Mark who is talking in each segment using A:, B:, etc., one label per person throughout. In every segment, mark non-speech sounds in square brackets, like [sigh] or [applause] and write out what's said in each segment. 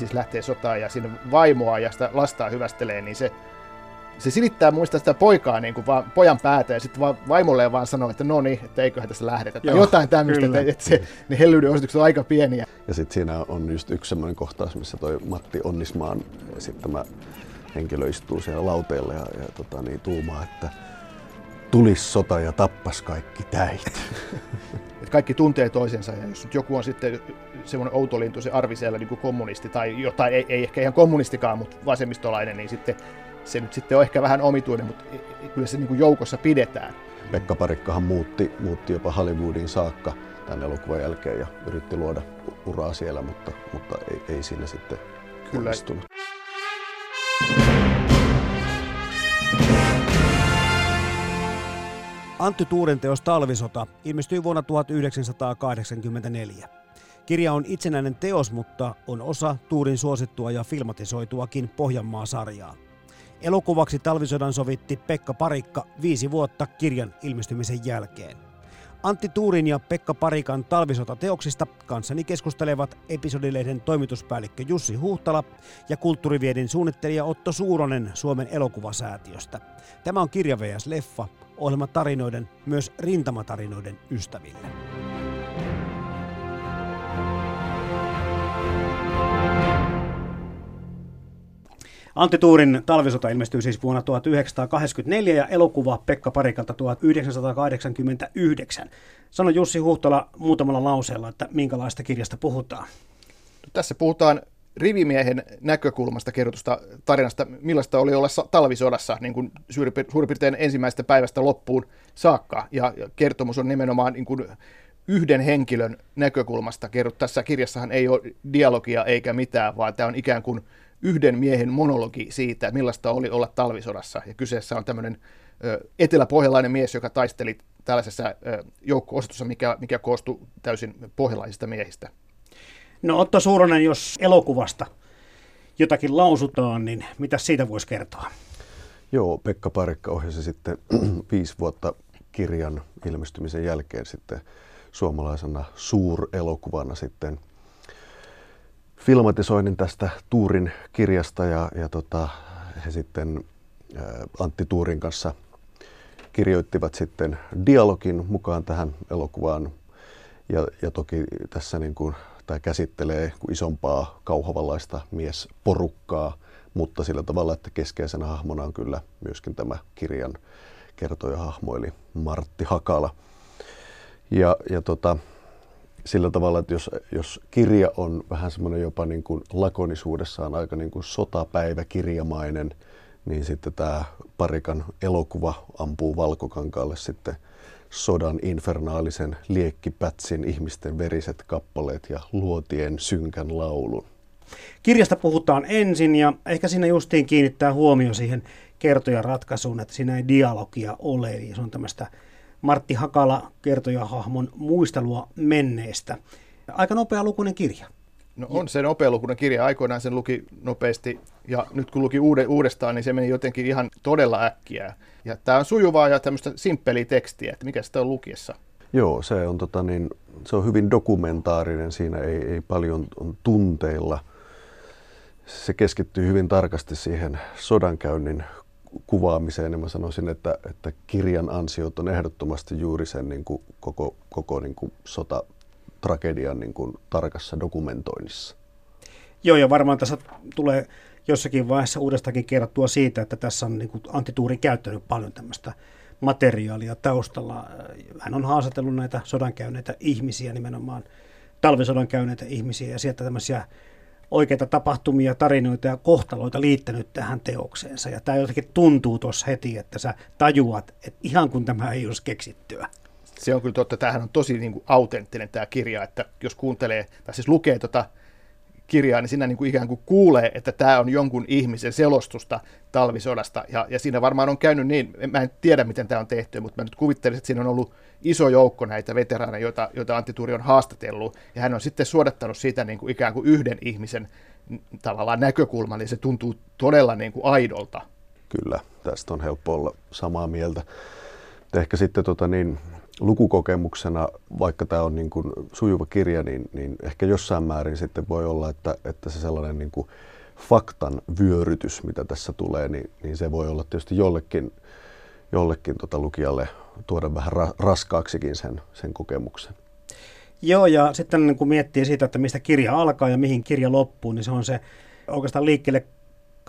A: Siis lähtee sotaan ja sinne vaimoa ja sitä lastaa hyvästelee, niin se, se silittää muista sitä poikaa niin kuin vaan pojan päätä ja sitten vaan vaimolle vaan sanoo, että no niin, että eiköhän tässä lähdetä. Joo, jotain tämmöistä, että, että se, ne hellyyden osoitukset on aika pieniä.
B: Ja sitten siinä on just yksi semmoinen kohtaus, missä toi Matti Onnismaan esittämä henkilö istuu siellä lauteella ja, ja tota, niin, tuumaa, että tulis sota ja tappas kaikki täit. [laughs]
A: Et kaikki tuntee toisensa ja jos joku on sitten semmoinen outolintu, se arvi siellä niin kuin kommunisti tai jotain, ei, ei ehkä ihan kommunistikaan, mutta vasemmistolainen, niin sitten se nyt sitten on ehkä vähän omituinen, mutta kyllä se niin kuin joukossa pidetään.
B: Pekka Parikkahan muutti, muutti jopa Hollywoodin saakka tämän elokuvan jälkeen ja yritti luoda uraa siellä, mutta, mutta ei, ei siinä sitten kyllä. onnistunut.
C: Antti Tuuren teos Talvisota ilmestyi vuonna 1984. Kirja on itsenäinen teos, mutta on osa Tuurin suosittua ja filmatisoituakin Pohjanmaa-sarjaa. Elokuvaksi talvisodan sovitti Pekka Parikka viisi vuotta kirjan ilmestymisen jälkeen. Antti Tuurin ja Pekka Parikan talvisota-teoksista kanssani keskustelevat episodilehden toimituspäällikkö Jussi Huhtala ja kulttuuriviedin suunnittelija Otto Suuronen Suomen elokuvasäätiöstä. Tämä on Kirja VS Leffa, ohjelma tarinoiden, myös rintamatarinoiden ystäville. Antti Tuurin talvisota ilmestyi siis vuonna 1984 ja elokuva Pekka Parikalta 1989. Sano Jussi Huhtola muutamalla lauseella, että minkälaista kirjasta puhutaan.
A: No, tässä puhutaan rivimiehen näkökulmasta kerrotusta tarinasta, millaista oli olla talvisodassa niin kuin suurin piirtein ensimmäisestä päivästä loppuun saakka. Ja kertomus on nimenomaan niin kuin yhden henkilön näkökulmasta kerrottu. Tässä kirjassahan ei ole dialogia eikä mitään, vaan tämä on ikään kuin yhden miehen monologi siitä, millaista oli olla talvisodassa. Ja kyseessä on tämmöinen eteläpohjalainen mies, joka taisteli tällaisessa joukko-osastossa, mikä, mikä koostui täysin pohjalaisista miehistä.
C: No Otto Suuronen, jos elokuvasta jotakin lausutaan, niin mitä siitä voisi kertoa?
B: Joo, Pekka Parikka ohjasi sitten [clears throat] viisi vuotta kirjan ilmestymisen jälkeen sitten suomalaisena suurelokuvana sitten filmatisoinnin tästä Tuurin kirjasta ja, ja tota, he sitten Antti Tuurin kanssa kirjoittivat sitten dialogin mukaan tähän elokuvaan. Ja, ja toki tässä niin kuin tämä käsittelee isompaa kauhavalaista miesporukkaa, mutta sillä tavalla, että keskeisenä hahmona on kyllä myöskin tämä kirjan kertoja hahmo, eli Martti Hakala. Ja, ja tota, sillä tavalla, että jos, jos kirja on vähän semmoinen jopa niin kuin lakonisuudessaan aika niin kuin sotapäiväkirjamainen, niin sitten tämä Parikan elokuva ampuu valkokankaalle sitten – sodan infernaalisen liekkipätsin ihmisten veriset kappaleet ja luotien synkän laulun.
C: Kirjasta puhutaan ensin ja ehkä siinä justiin kiinnittää huomio siihen kertojan ratkaisuun, että siinä ei dialogia ole. Eli se on tämmöistä Martti Hakala kertojahahmon muistelua menneestä. Aika nopea lukuinen kirja.
A: No on se nopealukuinen kirja. Aikoinaan sen luki nopeasti ja nyt kun luki uudestaan, niin se meni jotenkin ihan todella äkkiä. Ja tämä on sujuvaa ja tämmöistä simppeliä tekstiä, että mikä sitä on lukiessa.
B: Joo, se on, tota niin, se on hyvin dokumentaarinen, siinä ei, ei paljon on tunteilla. Se keskittyy hyvin tarkasti siihen sodankäynnin kuvaamiseen, ja mä sanoisin, että, että kirjan ansiot on ehdottomasti juuri sen niin kuin koko, koko niin kuin sotatragedian niin kuin tarkassa dokumentoinnissa.
C: Joo, ja varmaan tässä tulee jossakin vaiheessa uudestakin kerrottua siitä, että tässä on niin Antti Tuuri käyttänyt paljon tämmöistä materiaalia taustalla. Hän on haastatellut näitä sodan käyneitä ihmisiä, nimenomaan talvisodan käyneitä ihmisiä, ja sieltä tämmöisiä oikeita tapahtumia, tarinoita ja kohtaloita liittänyt tähän teokseensa. Ja tämä jotenkin tuntuu tuossa heti, että sä tajuat, että ihan kun tämä ei olisi keksittyä.
A: Se on kyllä totta. Tämähän on tosi niin kuin autenttinen tämä kirja, että jos kuuntelee, tai siis lukee tota kirjaa, niin siinä niin kuin ikään kuin kuulee, että tämä on jonkun ihmisen selostusta talvisodasta. Ja, ja siinä varmaan on käynyt niin, mä en tiedä miten tämä on tehty, mutta mä nyt kuvittelisin, että siinä on ollut iso joukko näitä veteraaneja, joita, joita Antti Tuuri on haastatellut, ja hän on sitten suodattanut siitä niin kuin ikään kuin yhden ihmisen tavallaan näkökulman, niin se tuntuu todella niin kuin aidolta.
B: Kyllä, tästä on helppo olla samaa mieltä. Ehkä sitten tota niin, lukukokemuksena, vaikka tämä on niin kuin sujuva kirja, niin, niin ehkä jossain määrin sitten voi olla, että, että se sellainen niin kuin faktan vyörytys, mitä tässä tulee, niin, niin se voi olla tietysti jollekin, jollekin tota lukijalle tuoda vähän ra, raskaaksikin sen, sen kokemuksen.
C: Joo, ja sitten kun miettii siitä, että mistä kirja alkaa ja mihin kirja loppuu, niin se on se oikeastaan liikkeelle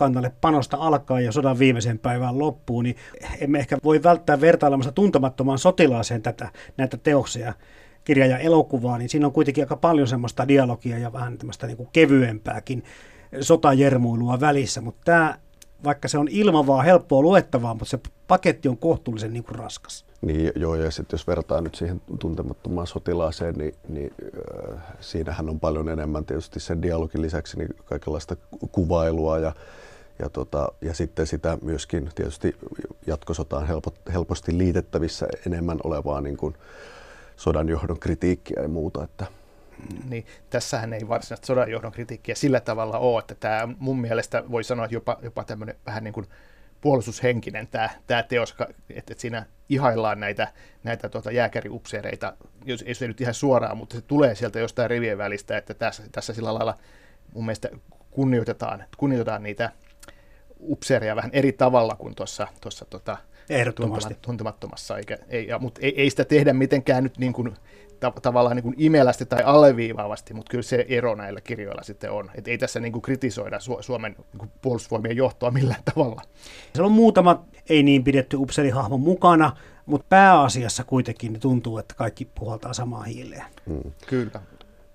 C: kantalle panosta alkaa ja sodan viimeisen päivään loppuu, niin emme ehkä voi välttää vertailemasta tuntemattomaan sotilaaseen tätä, näitä teoksia, kirja ja elokuvaa, niin siinä on kuitenkin aika paljon semmoista dialogia ja vähän tämmöistä niin kuin kevyempääkin sotajermuilua välissä, mutta tämä, vaikka se on ilmavaa, helppoa luettavaa, mutta se paketti on kohtuullisen niin kuin raskas.
B: Niin, joo, ja sitten jos vertaa nyt siihen tuntemattomaan sotilaaseen, niin, niin äh, siinähän on paljon enemmän tietysti sen dialogin lisäksi niin kaikenlaista kuvailua ja ja, tota, ja sitten sitä myöskin tietysti jatkosotaan helpo, helposti liitettävissä enemmän olevaa niin kuin sodanjohdon kritiikkiä ja muuta. Että.
A: Niin, tässähän ei varsinaista sodanjohdon kritiikkiä sillä tavalla ole, että tämä mun mielestä voi sanoa että jopa, jopa tämmöinen vähän niin kuin puolustushenkinen tämä, tämä teos, että, että siinä ihaillaan näitä, näitä tuota jääkäriupseereita, jos ei se nyt ihan suoraan, mutta se tulee sieltä jostain rivien välistä, että tässä, tässä sillä lailla mun mielestä kunnioitetaan, kunnioitetaan niitä upseeria vähän eri tavalla kuin tuossa, tuossa tota,
C: Ehdottomasti.
A: tuntemattomassa, eikä, ei, ja, mutta ei, ei, sitä tehdä mitenkään nyt niin kuin, ta, tavallaan niin kuin imelästi tai alleviivaavasti, mutta kyllä se ero näillä kirjoilla sitten on. Et ei tässä niin kuin kritisoida Su- Suomen niin kuin puolustusvoimien johtoa millään tavalla.
C: Se on muutama ei niin pidetty upseerihahmo mukana, mutta pääasiassa kuitenkin tuntuu, että kaikki puhaltaa samaa hiileen.
A: Hmm. Kyllä.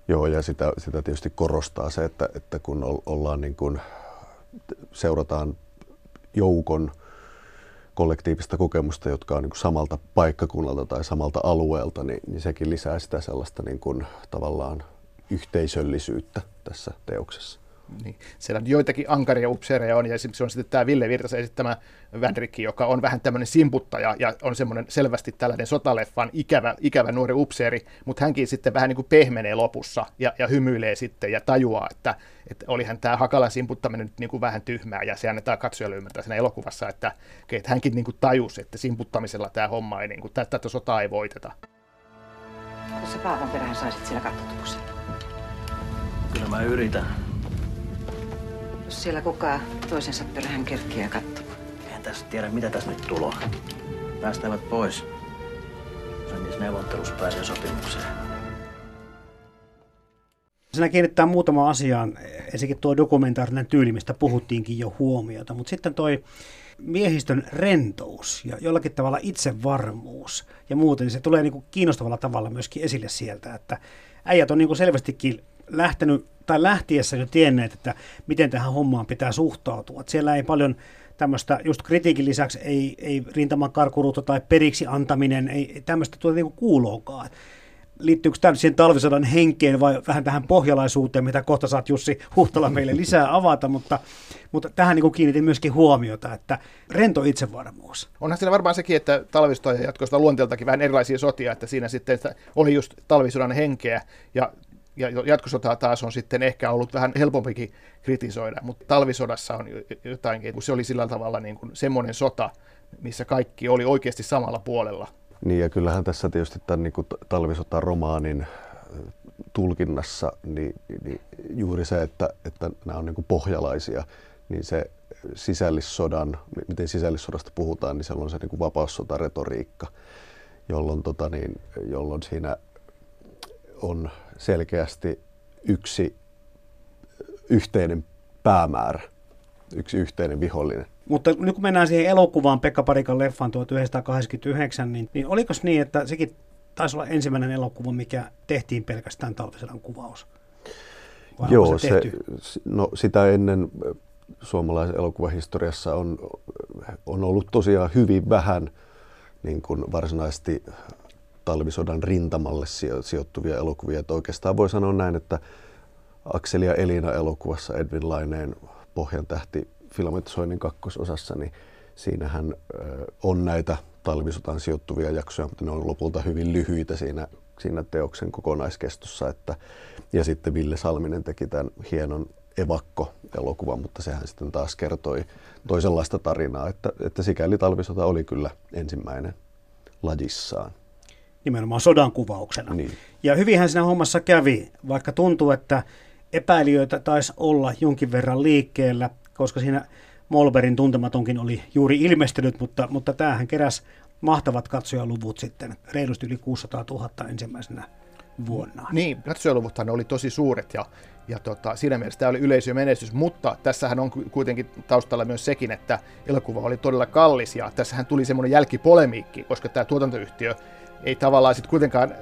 B: Joo, ja sitä, sitä tietysti korostaa se, että, että kun ollaan niin kuin seurataan joukon kollektiivista kokemusta, jotka on niin kuin samalta paikkakunnalta tai samalta alueelta, niin, niin sekin lisää sitä sellaista niin kuin, tavallaan yhteisöllisyyttä tässä teoksessa.
A: Niin. Siellä joitakin ankaria upseereja on, ja se on sitten tämä Ville Virtasen esittämä Vändrikki, joka on vähän tämmöinen simputtaja, ja on semmoinen selvästi tällainen sotaleffan ikävä, ikävä nuori upseeri, mutta hänkin sitten vähän niin kuin pehmenee lopussa, ja, ja hymyilee sitten, ja tajuaa, että, että olihan tämä Hakalan simputtaminen nyt niin kuin vähän tyhmää, ja se annetaan katsojalle ymmärtää siinä elokuvassa, että, että hänkin niin kuin tajusi, että simputtamisella tämä homma ei, niin kuin, tätä sotaa ei voiteta.
D: Jos Paavan perään saisit siellä katsotuksen.
E: Kyllä mä yritän.
D: Jos siellä kukaan toisensa perään kerkkiä katsomaan.
E: En tässä tiedä, mitä tässä nyt tuloa. Päästävät pois. Sen niissä neuvottelussa pääsee sopimukseen.
C: Siinä kiinnittää muutama asiaan. Ensinnäkin tuo dokumentaarinen tyyli, mistä puhuttiinkin jo huomiota, mutta sitten toi miehistön rentous ja jollakin tavalla itsevarmuus ja muuten, niin se tulee niin kuin kiinnostavalla tavalla myöskin esille sieltä, että äijät on niin kuin selvästikin lähtenyt tai lähtiessä jo tienneet, että miten tähän hommaan pitää suhtautua. Että siellä ei paljon tämmöistä, just kritiikin lisäksi ei, ei rintaman karkuruutta tai periksi antaminen, ei tämmöistä tuota niin kuuloonkaan. Liittyykö tämä siihen talvisodan henkeen vai vähän tähän pohjalaisuuteen, mitä kohta saat Jussi Huhtala meille lisää avata, mutta, mutta tähän niin kiinnitin myöskin huomiota, että rento itsevarmuus.
A: Onhan siinä varmaan sekin, että talvisoda jatkoista luonteeltakin vähän erilaisia sotia, että siinä sitten oli just talvisodan henkeä ja ja jatkosotaa taas on sitten ehkä ollut vähän helpompikin kritisoida, mutta talvisodassa on jotain, kun se oli sillä tavalla niin kuin semmoinen sota, missä kaikki oli oikeasti samalla puolella.
B: Niin ja kyllähän tässä tietysti tämän niin talvisota-romaanin äh, tulkinnassa niin, niin juuri se, että, että nämä on niin kuin pohjalaisia, niin se sisällissodan, miten sisällissodasta puhutaan, niin siellä on se niin kuin vapaussota-retoriikka, jolloin, tota niin, jolloin siinä on selkeästi yksi yhteinen päämäärä, yksi yhteinen vihollinen.
C: Mutta nyt kun mennään siihen elokuvaan Pekka Parikan leffaan 1989, niin, niin oliko niin, että sekin taisi olla ensimmäinen elokuva, mikä tehtiin pelkästään talvisodan kuvaus?
B: Vai Joo, se, se, no, sitä ennen suomalaisen elokuvahistoriassa on, on ollut tosiaan hyvin vähän niin kuin varsinaisesti talvisodan rintamalle sijoittuvia elokuvia. Että oikeastaan voi sanoa näin, että Akseli ja Elina elokuvassa Edwin Laineen Pohjan tähti filmatisoinnin kakkososassa, niin siinähän on näitä talvisotaan sijoittuvia jaksoja, mutta ne on lopulta hyvin lyhyitä siinä, siinä teoksen kokonaiskestossa. Että, ja sitten Ville Salminen teki tämän hienon evakko-elokuvan, mutta sehän sitten taas kertoi toisenlaista tarinaa, että, että sikäli talvisota oli kyllä ensimmäinen lajissaan.
C: Nimenomaan sodan kuvauksena.
B: Niin.
C: Ja hyvinhän siinä hommassa kävi, vaikka tuntuu, että epäilijöitä taisi olla jonkin verran liikkeellä, koska siinä Molberin tuntematonkin oli juuri ilmestynyt, mutta, mutta tämähän keräs mahtavat katsojaluvut sitten, reilusti yli 600 000 ensimmäisenä vuonna.
A: Niin, katsojaluvuthan oli tosi suuret ja, ja tota, siinä mielessä tämä oli yleisömenestys, mutta tässähän on kuitenkin taustalla myös sekin, että elokuva oli todella kallis ja tässähän tuli semmoinen jälkipolemiikki, koska tämä tuotantoyhtiö ei tavallaan sitten kuitenkaan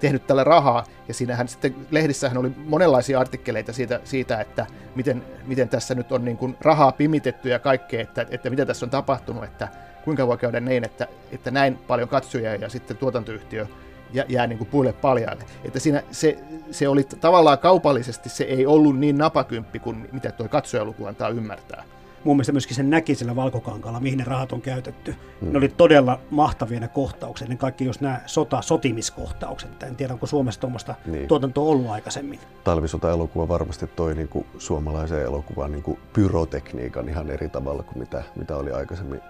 A: tehnyt tällä rahaa, ja siinähän sitten lehdissähän oli monenlaisia artikkeleita siitä, siitä että miten, miten tässä nyt on niin kuin rahaa pimitetty ja kaikkea, että, että mitä tässä on tapahtunut, että kuinka voi käydä niin, että, että näin paljon katsojia ja sitten tuotantoyhtiö jää, jää niin kuin puille paljaille. Että siinä se, se oli tavallaan kaupallisesti, se ei ollut niin napakymppi kuin mitä tuo katsojaluku antaa ymmärtää
C: mun mielestä myöskin sen näki sillä valkokankalla, mihin ne rahat on käytetty. Mm. Ne oli todella mahtavia ne kohtaukset, ne kaikki jos nämä sota, sotimiskohtaukset. En tiedä, onko Suomessa tuommoista niin. tuotantoa ollut aikaisemmin.
B: Talvisota-elokuva varmasti toi niin kuin suomalaisen elokuvan niin kuin pyrotekniikan ihan eri tavalla kuin mitä, mitä oli aikaisemmin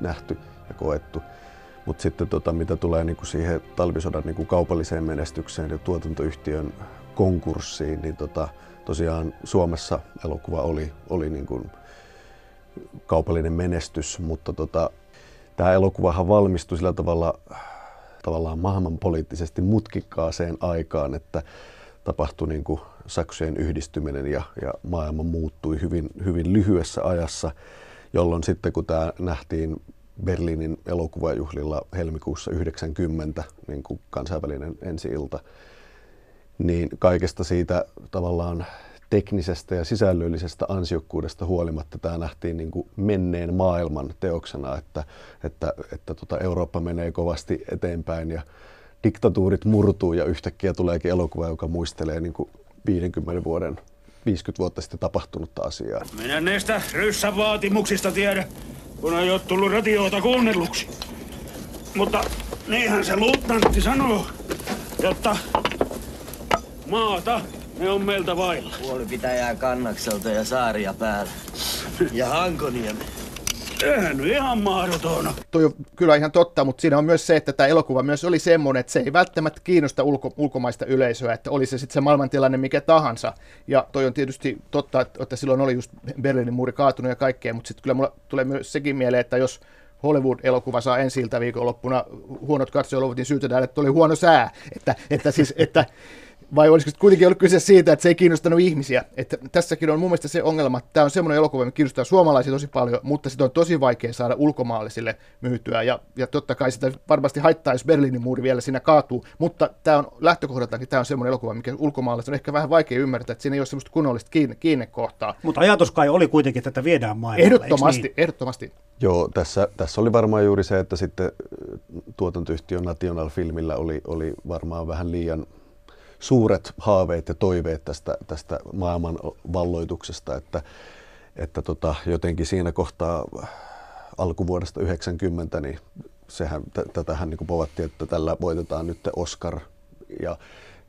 B: nähty ja koettu. Mutta sitten tota, mitä tulee niin kuin siihen talvisodan niin kuin kaupalliseen menestykseen ja tuotantoyhtiön konkurssiin, niin tota, tosiaan Suomessa elokuva oli, oli niin kuin kaupallinen menestys, mutta tota, tämä elokuvahan valmistui sillä tavalla tavallaan maailmanpoliittisesti mutkikkaaseen aikaan, että tapahtui niin kuin saksujen yhdistyminen ja, ja maailma muuttui hyvin, hyvin lyhyessä ajassa, jolloin sitten kun tämä nähtiin Berliinin elokuvajuhlilla helmikuussa 90, niin kuin kansainvälinen ensi-ilta, niin kaikesta siitä tavallaan teknisestä ja sisällöllisestä ansiokkuudesta huolimatta tämä nähtiin niin kuin menneen maailman teoksena, että, että, että tota Eurooppa menee kovasti eteenpäin ja diktatuurit murtuu ja yhtäkkiä tuleekin elokuva, joka muistelee niin kuin 50 vuoden 50 vuotta sitten tapahtunutta asiaa.
F: Minä näistä ryssän vaatimuksista tiedä, kun ei ole tullut radioita kuunnelluksi. Mutta niinhän se luutnantti sanoo, jotta maata ne on meiltä vailla.
G: Puoli pitäjää kannakselta ja saaria päällä. Ja Hankoniemi.
F: Eihän nyt ihan mahdoton.
A: Toi on kyllä ihan totta, mutta siinä on myös se, että tämä elokuva myös oli semmoinen, että se ei välttämättä kiinnosta ulko, ulkomaista yleisöä, että oli se sitten se maailmantilanne mikä tahansa. Ja toi on tietysti totta, että, että silloin oli just Berliinin muuri kaatunut ja kaikkea, mutta sitten kyllä mulla tulee myös sekin mieleen, että jos Hollywood-elokuva saa ensi ilta viikonloppuna huonot katsojaluvut, niin syytetään, että oli huono sää. Että, että siis, että vai olisiko kuitenkin ollut kyse siitä, että se ei kiinnostanut ihmisiä? Että tässäkin on mun mielestä se ongelma, että tämä on semmoinen elokuva, mikä kiinnostaa suomalaisia tosi paljon, mutta sitä on tosi vaikea saada ulkomaalaisille myytyä. Ja, ja totta kai sitä varmasti haittaa, jos Berliinin muuri vielä siinä kaatuu, mutta tämä on lähtökohdaltaankin tämä on semmoinen elokuva, mikä ulkomaalaiset on ehkä vähän vaikea ymmärtää, että siinä ei ole semmoista kunnollista kiinne, kiinnekohtaa.
C: Mutta ajatus kai oli kuitenkin, että tätä viedään maailmalle,
A: Ehdottomasti, niin? ehdottomasti.
B: Joo, tässä, tässä oli varmaan juuri se, että sitten tuotantoyhtiö National Filmillä oli, oli varmaan vähän liian suuret haaveet ja toiveet tästä, tästä maailman valloituksesta, että, että tota, jotenkin siinä kohtaa alkuvuodesta 90, niin sehän, t- tätähän niin povattiin, että tällä voitetaan nyt Oscar ja,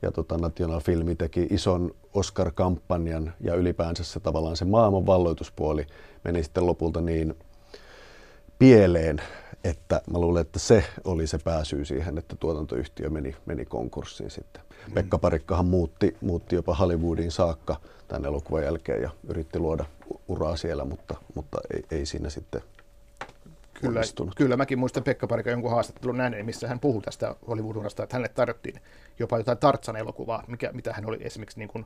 B: ja tota National Filmi teki ison Oscar-kampanjan ja ylipäänsä se tavallaan se maailman valloituspuoli meni sitten lopulta niin pieleen, että mä luulen, että se oli se pääsyy siihen, että tuotantoyhtiö meni, meni konkurssiin sitten. Mm. Pekka Parikkahan muutti, muutti jopa Hollywoodiin saakka tämän elokuvan jälkeen ja yritti luoda uraa siellä, mutta, mutta ei, ei siinä sitten
A: Kyllä, kyllä mäkin muistan Pekka Parikan jonkun haastattelun näin, missä hän puhui tästä Hollywood-urasta, että hänelle tarjottiin jopa jotain Tartsan elokuvaa, mikä, mitä hän oli esimerkiksi niin kuin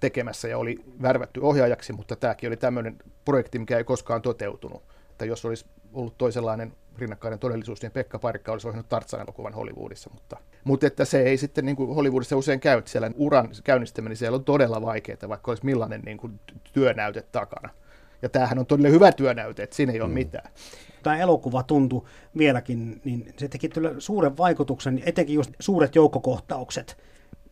A: tekemässä ja oli värvätty ohjaajaksi, mutta tämäkin oli tämmöinen projekti, mikä ei koskaan toteutunut. Että jos olisi ollut toisenlainen rinnakkainen todellisuus, niin Pekka Parikka olisi ohjannut Tarzan-elokuvan Hollywoodissa. Mutta, mutta että se ei sitten niin kuin Hollywoodissa usein käy, siellä uran käynnistäminen siellä on todella vaikeaa, vaikka olisi millainen niin kuin työnäyte takana. Ja tämähän on todella hyvä työnäyte, että siinä ei ole mm. mitään.
C: Tämä elokuva tuntui vieläkin, niin se teki suuren vaikutuksen, etenkin just suuret joukkokohtaukset –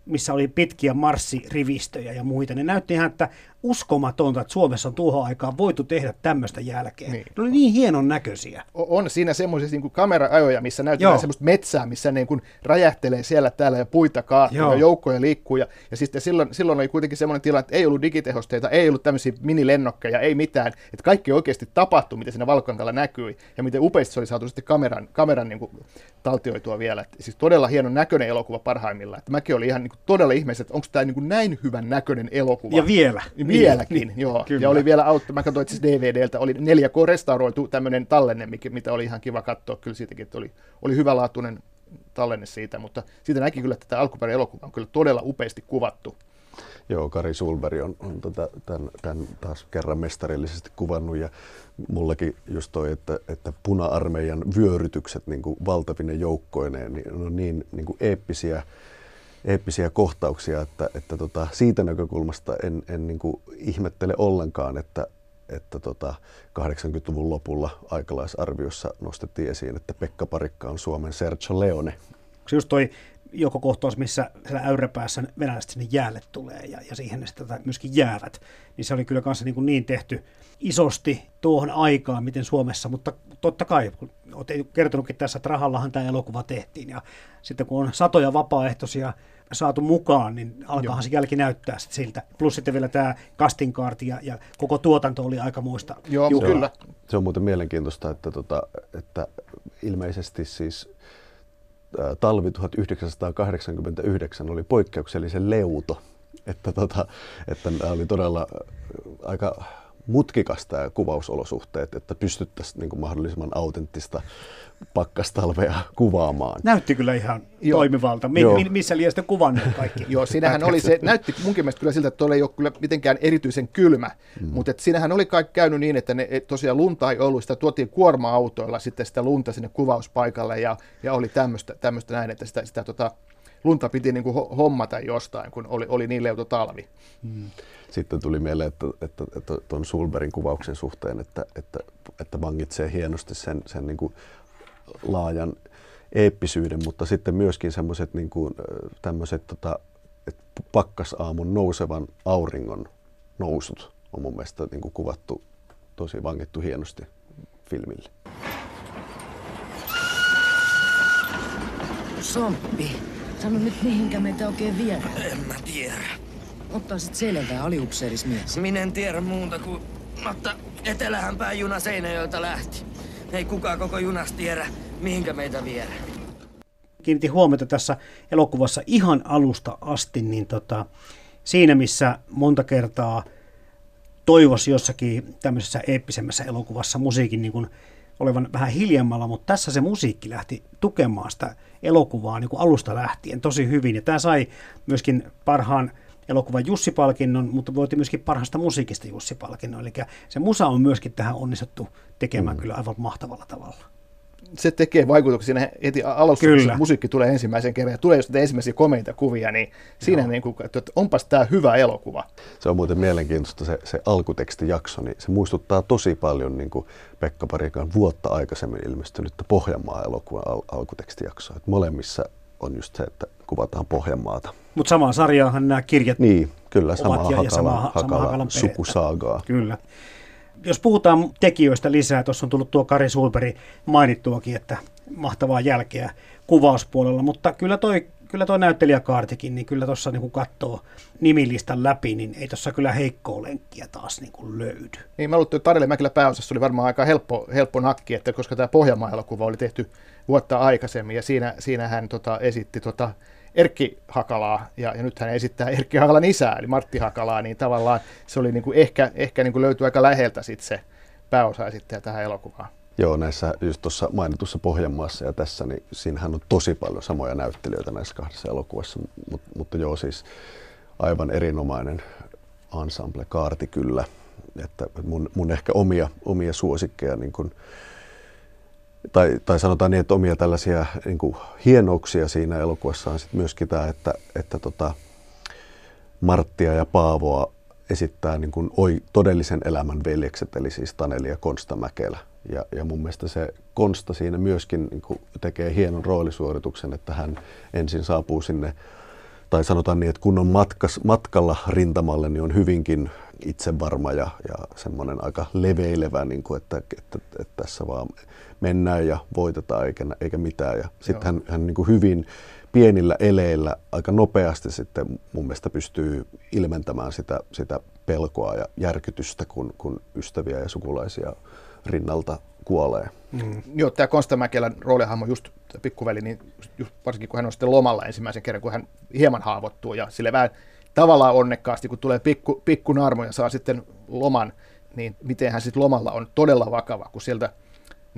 C: missä oli pitkiä marssirivistöjä ja muita. Ne näytti ihan, että uskomatonta, että Suomessa on tuohon aikaan voitu tehdä tämmöistä jälkeen. Niin. Ne oli niin hienon näköisiä.
A: On siinä semmoisia niin kamera-ajoja, missä näytetään semmoista metsää, missä niin räjähtelee siellä täällä ja puita kaatuu ja joukkoja liikkuu. Ja, ja sitten silloin, silloin oli kuitenkin semmoinen tilanne, että ei ollut digitehosteita, ei ollut tämmöisiä minilennokkeja, ei mitään. Että kaikki oikeasti tapahtui, mitä siinä valkokankalla näkyi ja miten upeasti se oli saatu sitten kameran, kameran niin kuin taltioitua vielä. Et siis todella hienon näköinen elokuva parhaimmillaan. Että mäkin olin ihan niin kuin todella ihmeessä, että onko tämä niin kuin näin hyvän näköinen elokuva.
C: Ja vielä.
A: Niin, vieläkin, niin, joo. Kyllä. Ja oli vielä auttu, mä katsoin siis DVDltä, oli 4K-restauroitu tämmöinen tallenne, mitä oli ihan kiva katsoa kyllä siitäkin, että oli, oli hyvälaatuinen tallenne siitä, mutta siitä näki kyllä, että tämä alkuperäinen elokuva on kyllä todella upeasti kuvattu.
B: Joo, Kari Sulberg on, on tota, tämän, tämän taas kerran mestarillisesti kuvannut ja mullakin just toi, että, että puna-armeijan vyörytykset niin kuin valtavine joukkoineen niin on niin, niin kuin eeppisiä, eeppisiä kohtauksia, että, että tota, siitä näkökulmasta en, en niin kuin ihmettele ollenkaan, että, että tota 80-luvun lopulla aikalaisarviossa nostettiin esiin, että Pekka Parikka on Suomen Sergio Leone.
C: Se just toi joko kohtaus, missä siellä äyräpäässä venäläiset sinne jäälle tulee ja, ja siihen ne sitten myöskin jäävät, niin se oli kyllä kanssa niin, kuin niin tehty isosti tuohon aikaan, miten Suomessa, mutta totta kai, kun olet kertonutkin tässä, että rahallahan tämä elokuva tehtiin ja sitten kun on satoja vapaaehtoisia saatu mukaan, niin alkaahan se jälki näyttää sit siltä. Plus sitten vielä tämä casting ja, ja koko tuotanto oli aika muista.
A: Joo, Juhla. kyllä.
B: Se on muuten mielenkiintoista, että, tota, että ilmeisesti siis talvi 1989 oli poikkeuksellisen leuto, että, tota, että oli todella aika mutkikasta ja kuvausolosuhteet, että pystyttäisiin niin kuin mahdollisimman autenttista pakkastalvea kuvaamaan.
C: Näytti kyllä ihan Joo. toimivalta. Mi- mi- missä liian sitten kuvannut kaikki?
A: Joo, [laughs] siinähän oli se, näytti munkin mielestä kyllä siltä, että tuolla ei ole kyllä mitenkään erityisen kylmä, mm. mutta et siinähän oli kaikki käynyt niin, että ne, et tosiaan lunta ei ollut, sitä tuotiin kuorma-autoilla sitten sitä lunta sinne kuvauspaikalle ja, ja oli tämmöistä näin, että sitä, sitä tota, lunta piti niin kuin hommata jostain, kun oli, oli niin leuto talvi. Mm.
B: Sitten tuli mieleen, että, että, että tuon Sulberin kuvauksen suhteen, että, että, että vangitsee hienosti sen, sen niin kuin laajan eeppisyyden, mutta sitten myöskin semmoiset niin kuin, tämmöiset tota, pakkasaamun nousevan auringon nousut on mun mielestä niin kuin kuvattu, tosi vangittu hienosti filmille.
H: Somppi, sano nyt mihinkä meitä oikein viedään.
G: En mä tiedä.
H: Ottaisit selvää aliupseerismies.
G: Minä en tiedä muuta kuin, mutta etelähän päin juna Seinäjoelta lähti. Ei kukaan koko junasta tiedä, mihinkä meitä viedä.
C: Kiinnitin huomiota tässä elokuvassa ihan alusta asti, niin tota, siinä missä monta kertaa toivoisi jossakin tämmöisessä eeppisemmässä elokuvassa musiikin niin kuin olevan vähän hiljemmalla, mutta tässä se musiikki lähti tukemaan sitä elokuvaa niin kuin alusta lähtien tosi hyvin. Ja tämä sai myöskin parhaan elokuvan Jussi-palkinnon, mutta voitti myöskin parhaasta musiikista Jussi-palkinnon. Eli se musa on myöskin tähän onnistuttu tekemään mm. kyllä aivan mahtavalla tavalla
A: se tekee vaikutuksia siinä heti alussa, Kyllä. kun musiikki tulee ensimmäisen kerran ja tulee just ensimmäisiä komeita kuvia, niin siinä niin kuin, että onpas tämä hyvä elokuva.
B: Se on muuten mielenkiintoista se, se alkutekstijakso, niin se muistuttaa tosi paljon niin kuin Pekka Parikan vuotta aikaisemmin ilmestynyttä Pohjanmaa-elokuvan al- alkutekstijaksoa. Että molemmissa on just se, että kuvataan Pohjanmaata.
C: Mutta samaa sarjaahan nämä kirjat
B: Niin, kyllä, samaa ja, Hakala, ja sama, Hakala, Hakala sukusaagaa.
C: Kyllä jos puhutaan tekijöistä lisää, tuossa on tullut tuo Kari Sulberi mainittuakin, että mahtavaa jälkeä kuvauspuolella, mutta kyllä toi, kyllä toi näyttelijäkaartikin, niin kyllä tuossa niin katsoo nimilistan läpi, niin ei tuossa kyllä heikkoa lenkkiä taas niin kuin löydy.
A: Niin, mä luulen, että Tarille Mäkilä pääosassa oli varmaan aika helppo, helppo nakki, että koska tämä Pohjanmaa-elokuva oli tehty vuotta aikaisemmin, ja siinä, siinä hän tota, esitti tota, Erkki Hakalaa, ja, ja nyt hän esittää Erkki Hakalan isää, eli Martti Hakalaa, niin tavallaan se oli niin kuin ehkä, ehkä niin kuin löytyi aika läheltä sitten se pääosaesittäjä tähän elokuvaan.
B: Joo, näissä just tuossa mainitussa Pohjanmaassa ja tässä, niin siinähän on tosi paljon samoja näyttelijöitä näissä kahdessa elokuvassa, Mut, mutta joo siis aivan erinomainen ensemble-kaarti kyllä. Että mun, mun ehkä omia, omia suosikkeja, niin kuin, tai, tai sanotaan niin, että omia tällaisia niin kuin hienouksia siinä elokuvassa on sit myöskin tämä, että, että tota, Marttia ja Paavoa esittää niin kuin oi, todellisen elämän veljekset, eli siis Taneli ja Konsta Mäkelä. Ja, ja mun mielestä se Konsta siinä myöskin niin kuin tekee hienon roolisuorituksen, että hän ensin saapuu sinne, tai sanotaan niin, että kun on matkas, matkalla rintamalle, niin on hyvinkin itsevarma ja, ja semmoinen aika leveilevä, niin kuin, että, että, että, että tässä vaan mennään ja voitetaan eikä, eikä mitään. Ja sitten hän, hän niin kuin hyvin pienillä eleillä aika nopeasti sitten mun mielestä pystyy ilmentämään sitä, sitä pelkoa ja järkytystä, kun, kun ystäviä ja sukulaisia rinnalta kuolee.
A: Mm. Joo, tämä Konsta Mäkelän roolihahmo, just pikkuveli, niin just varsinkin kun hän on sitten lomalla ensimmäisen kerran, kun hän hieman haavoittuu ja sille vähän tavallaan onnekkaasti, kun tulee pikku, pikku narmo ja saa sitten loman, niin miten hän sitten lomalla on todella vakava, kun sieltä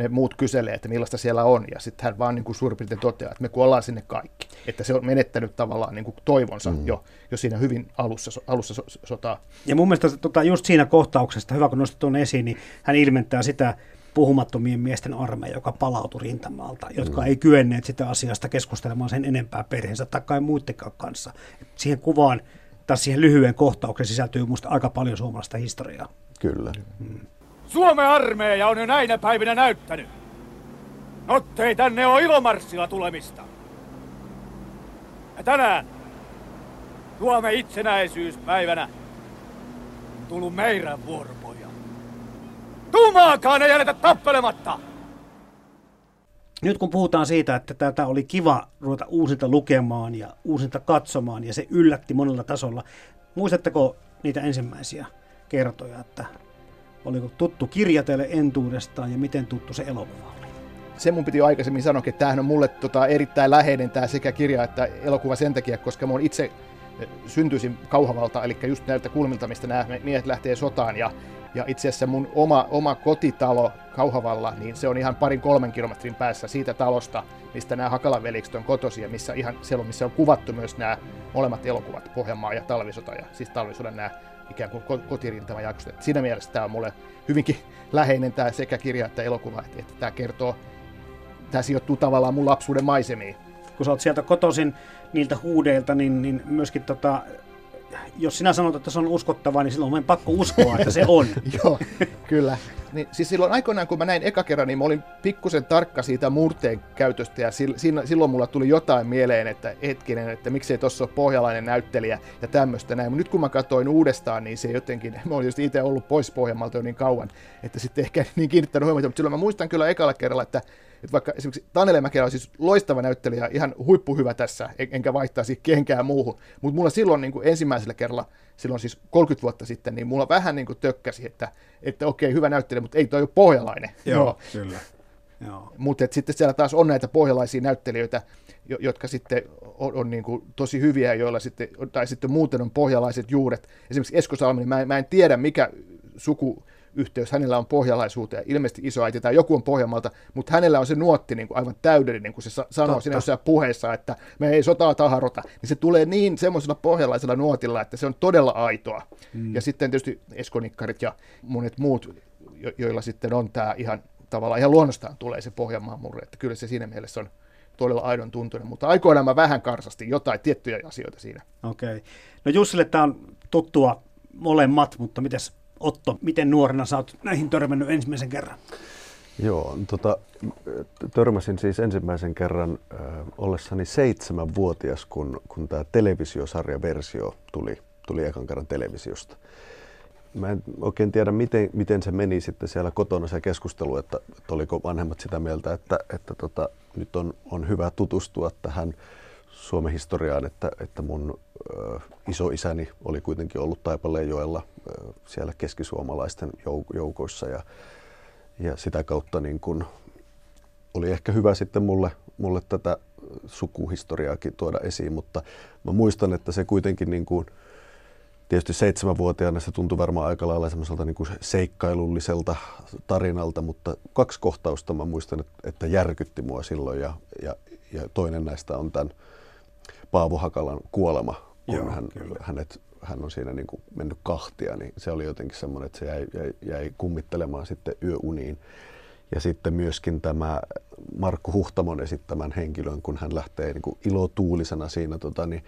A: ne muut kyselee, että millaista siellä on, ja sitten hän vaan niin kuin suurin piirtein toteaa, että me kuollaan sinne kaikki. Että se on menettänyt tavallaan niin kuin toivonsa mm. jo, jo siinä hyvin alussa, alussa so, sotaa.
C: Ja mun mielestä tota, just siinä kohtauksesta, hyvä kun nostit tuon esiin, niin hän ilmentää sitä puhumattomien miesten armeija, joka palautui rintamalta, jotka mm. ei kyenneet sitä asiasta keskustelemaan sen enempää perheensä tai kai muidenkaan kanssa. Et siihen kuvaan tai siihen lyhyen kohtaukseen sisältyy minusta aika paljon suomalaista historiaa.
B: Kyllä.
C: Mm.
I: Suomen armeija on jo näinä päivinä näyttänyt. Nottei tänne on ilomarssilla tulemista. Ja tänään, Suomen itsenäisyyspäivänä, on tullut meidän vuoropoja. Tuumaakaan ei jätetä tappelematta!
C: Nyt kun puhutaan siitä, että tätä oli kiva ruveta uusinta lukemaan ja uusinta katsomaan ja se yllätti monella tasolla, muistatteko niitä ensimmäisiä kertoja, että Oliko tuttu kirja teille entuudestaan ja miten tuttu se elokuva oli?
A: Se mun piti jo aikaisemmin sanoa, että tämähän on mulle tota erittäin läheinen tämä sekä kirja että elokuva sen takia, koska mä itse eh, syntyisin Kauhavalta, eli just näiltä kulmilta, mistä nämä miehet lähtee sotaan. Ja, ja itse asiassa mun oma, oma kotitalo Kauhavalla, niin se on ihan parin kolmen kilometrin päässä siitä talosta, mistä nämä Hakalan velikset on kotosia, missä, ihan, siellä on, missä on kuvattu myös nämä molemmat elokuvat, Pohjanmaa ja Talvisota, ja siis Talvisodan nämä ikään kuin kotirintamajakso. Siinä mielessä tämä on mulle hyvinkin läheinen tämä sekä kirja että elokuva, että, että tämä kertoo, tämä sijoittuu tavallaan mun lapsuuden maisemiin.
C: Kun sä oot sieltä kotoisin niiltä huudeilta, niin, niin myöskin tota, jos sinä sanot, että se on uskottavaa, niin silloin on pakko uskoa, että se on. [laughs]
A: Joo, kyllä. Niin, siis silloin aikoinaan, kun mä näin eka kerran, niin mä olin pikkusen tarkka siitä murteen käytöstä, ja silloin mulla tuli jotain mieleen, että hetkinen, että miksei tuossa ole pohjalainen näyttelijä ja tämmöistä näin. Mutta nyt kun mä katsoin uudestaan, niin se jotenkin, [laughs] mä olin just itse ollut pois Pohjanmaalta jo niin kauan, että sitten ehkä niin kiinnittänyt huomiota, mutta silloin mä muistan kyllä ekalla kerralla, että että vaikka esimerkiksi Tanele Mäkelä on siis loistava näyttelijä, ihan huippuhyvä tässä, enkä vaihtaisi kehenkään muuhun, mutta mulla silloin niin kuin ensimmäisellä kerralla, silloin siis 30 vuotta sitten, niin mulla vähän niin kuin tökkäsi, että, että okei, hyvä näyttelijä, mutta ei toi ole pohjalainen.
C: Joo, Joo. kyllä.
A: Mutta sitten siellä taas on näitä pohjalaisia näyttelijöitä, jotka sitten on, on niin kuin tosi hyviä, joilla sitten, tai sitten muuten on pohjalaiset juuret. Esimerkiksi Esko Salminen, mä en, mä en tiedä mikä suku yhteys, hänellä on pohjalaisuuteen, ilmeisesti isoäiti tai joku on Pohjanmaalta, mutta hänellä on se nuotti niin kuin aivan täydellinen, kun se sanoo Totta. siinä jossain puheessa, että me ei sotaa taharota, niin se tulee niin semmoisella pohjalaisella nuotilla, että se on todella aitoa. Mm. Ja sitten tietysti eskonikkarit ja monet muut, jo- joilla sitten on tämä ihan tavallaan ihan luonnostaan tulee se Pohjanmaan murre, että kyllä se siinä mielessä on todella aidon tuntunen, mutta aikoinaan mä vähän karsasti jotain tiettyjä asioita siinä.
C: Okei. Okay. No Jussille tämä on tuttua molemmat, mutta mites Otto, miten nuorena sä oot näihin törmännyt ensimmäisen kerran?
B: Joo, tota, törmäsin siis ensimmäisen kerran äh, ollessani seitsemänvuotias, kun, kun tämä televisiosarjaversio tuli, tuli ekan kerran televisiosta. Mä en oikein tiedä, miten, miten se meni sitten siellä kotona se keskustelu, että, että oliko vanhemmat sitä mieltä, että, että tota, nyt on, on hyvä tutustua tähän Suomen historiaan, että, että mun isoisäni oli kuitenkin ollut Taipaleenjoella siellä keskisuomalaisten joukoissa ja, ja sitä kautta niin kun oli ehkä hyvä sitten mulle, mulle tätä sukuhistoriaakin tuoda esiin, mutta mä muistan, että se kuitenkin niin kuin, tietysti seitsemänvuotiaana se tuntui varmaan aika lailla semmoiselta niin seikkailulliselta tarinalta, mutta kaksi kohtausta mä muistan, että, että järkytti mua silloin ja, ja, ja toinen näistä on tämän Paavo Hakalan kuolema, kun Joo, hän, hänet hän on siinä niin kuin mennyt kahtia, niin se oli jotenkin semmoinen, että se jäi, jäi, jäi kummittelemaan sitten yöuniin. Ja sitten myöskin tämä Markku Huhtamon esittämän henkilön, kun hän lähtee niin kuin ilotuulisena siinä tota, niin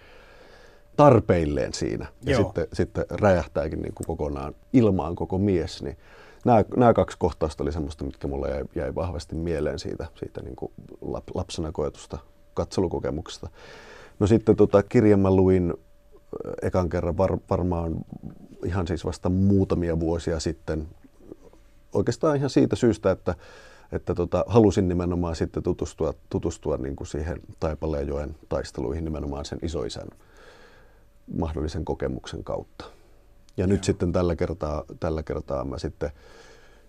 B: tarpeilleen siinä. Ja
C: Joo.
B: sitten, sitten räjähtääkin niin kuin kokonaan ilmaan koko mies. Niin nämä, nämä kaksi kohtausta oli semmoista, mitkä mulle jäi, jäi vahvasti mieleen siitä, siitä niin kuin lap, lapsena koetusta katselukokemuksesta. No sitten tota, kirjan mä luin ekan kerran var, varmaan ihan siis vasta muutamia vuosia sitten. Oikeastaan ihan siitä syystä, että, että tota, halusin nimenomaan sitten tutustua, tutustua niin kuin siihen Taipaleenjoen taisteluihin nimenomaan sen isoisän mahdollisen kokemuksen kautta. Ja nyt sitten tällä kertaa, tällä kertaa mä sitten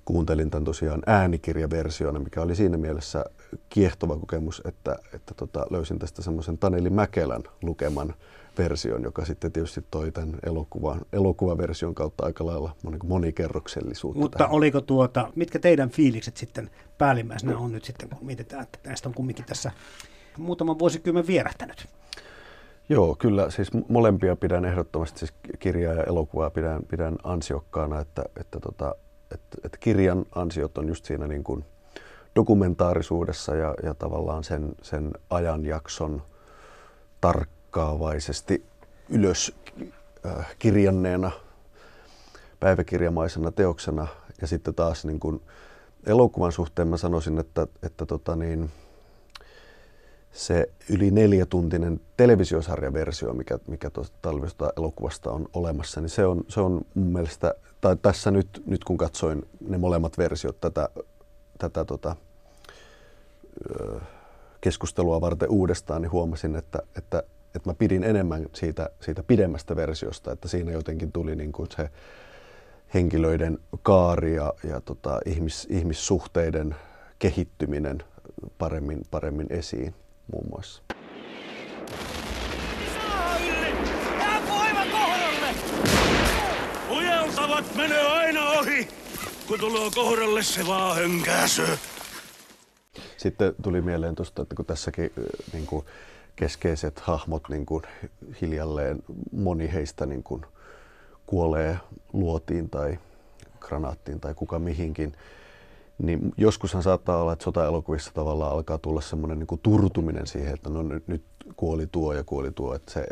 B: kuuntelin tämän tosiaan äänikirjaversiona, mikä oli siinä mielessä kiehtova kokemus, että, että tota, löysin tästä semmoisen Taneli Mäkelän lukeman version, joka sitten tietysti toi tämän elokuvan, elokuvaversion kautta aika lailla moni- monikerroksellisuutta.
C: Mutta
B: tähän.
C: oliko tuota, mitkä teidän fiilikset sitten päällimmäisenä on nyt sitten, kun mietitään, että näistä on kumminkin tässä muutaman vuosikymmen vierähtänyt?
B: Joo, kyllä siis molempia pidän ehdottomasti, siis kirjaa ja elokuvaa pidän, pidän ansiokkaana, että, että, tota, että, että kirjan ansiot on just siinä niin kuin dokumentaarisuudessa ja, ja tavallaan sen, sen ajanjakson tarkkaavaisesti ylös äh, kirjanneena päiväkirjamaisena teoksena. Ja sitten taas niin kuin elokuvan suhteen mä sanoisin, että, että tota niin, se yli neljätuntinen televisiosarjaversio, mikä, mikä tuosta elokuvasta on olemassa, niin se on, se on mun mielestä, tai tässä nyt, nyt kun katsoin ne molemmat versiot tätä, tätä tota, keskustelua varten uudestaan, niin huomasin, että, että, että mä pidin enemmän siitä, siitä pidemmästä versiosta, että siinä jotenkin tuli niin kuin se henkilöiden kaari ja, ja tota, ihmis, ihmissuhteiden kehittyminen paremmin, paremmin esiin muun muassa.
F: Ujeltavat menee aina ohi, kun tulee kohdalle se vaan hönkäsy.
B: Sitten tuli mieleen tuosta, että kun tässäkin ö, niin kuin keskeiset hahmot niin kuin hiljalleen, moni heistä niin kuin kuolee luotiin tai granaattiin tai kuka mihinkin, niin joskushan saattaa olla, että sotaelokuvissa tavallaan alkaa tulla semmoinen niin turtuminen siihen, että no nyt, kuoli tuo ja kuoli tuo, että se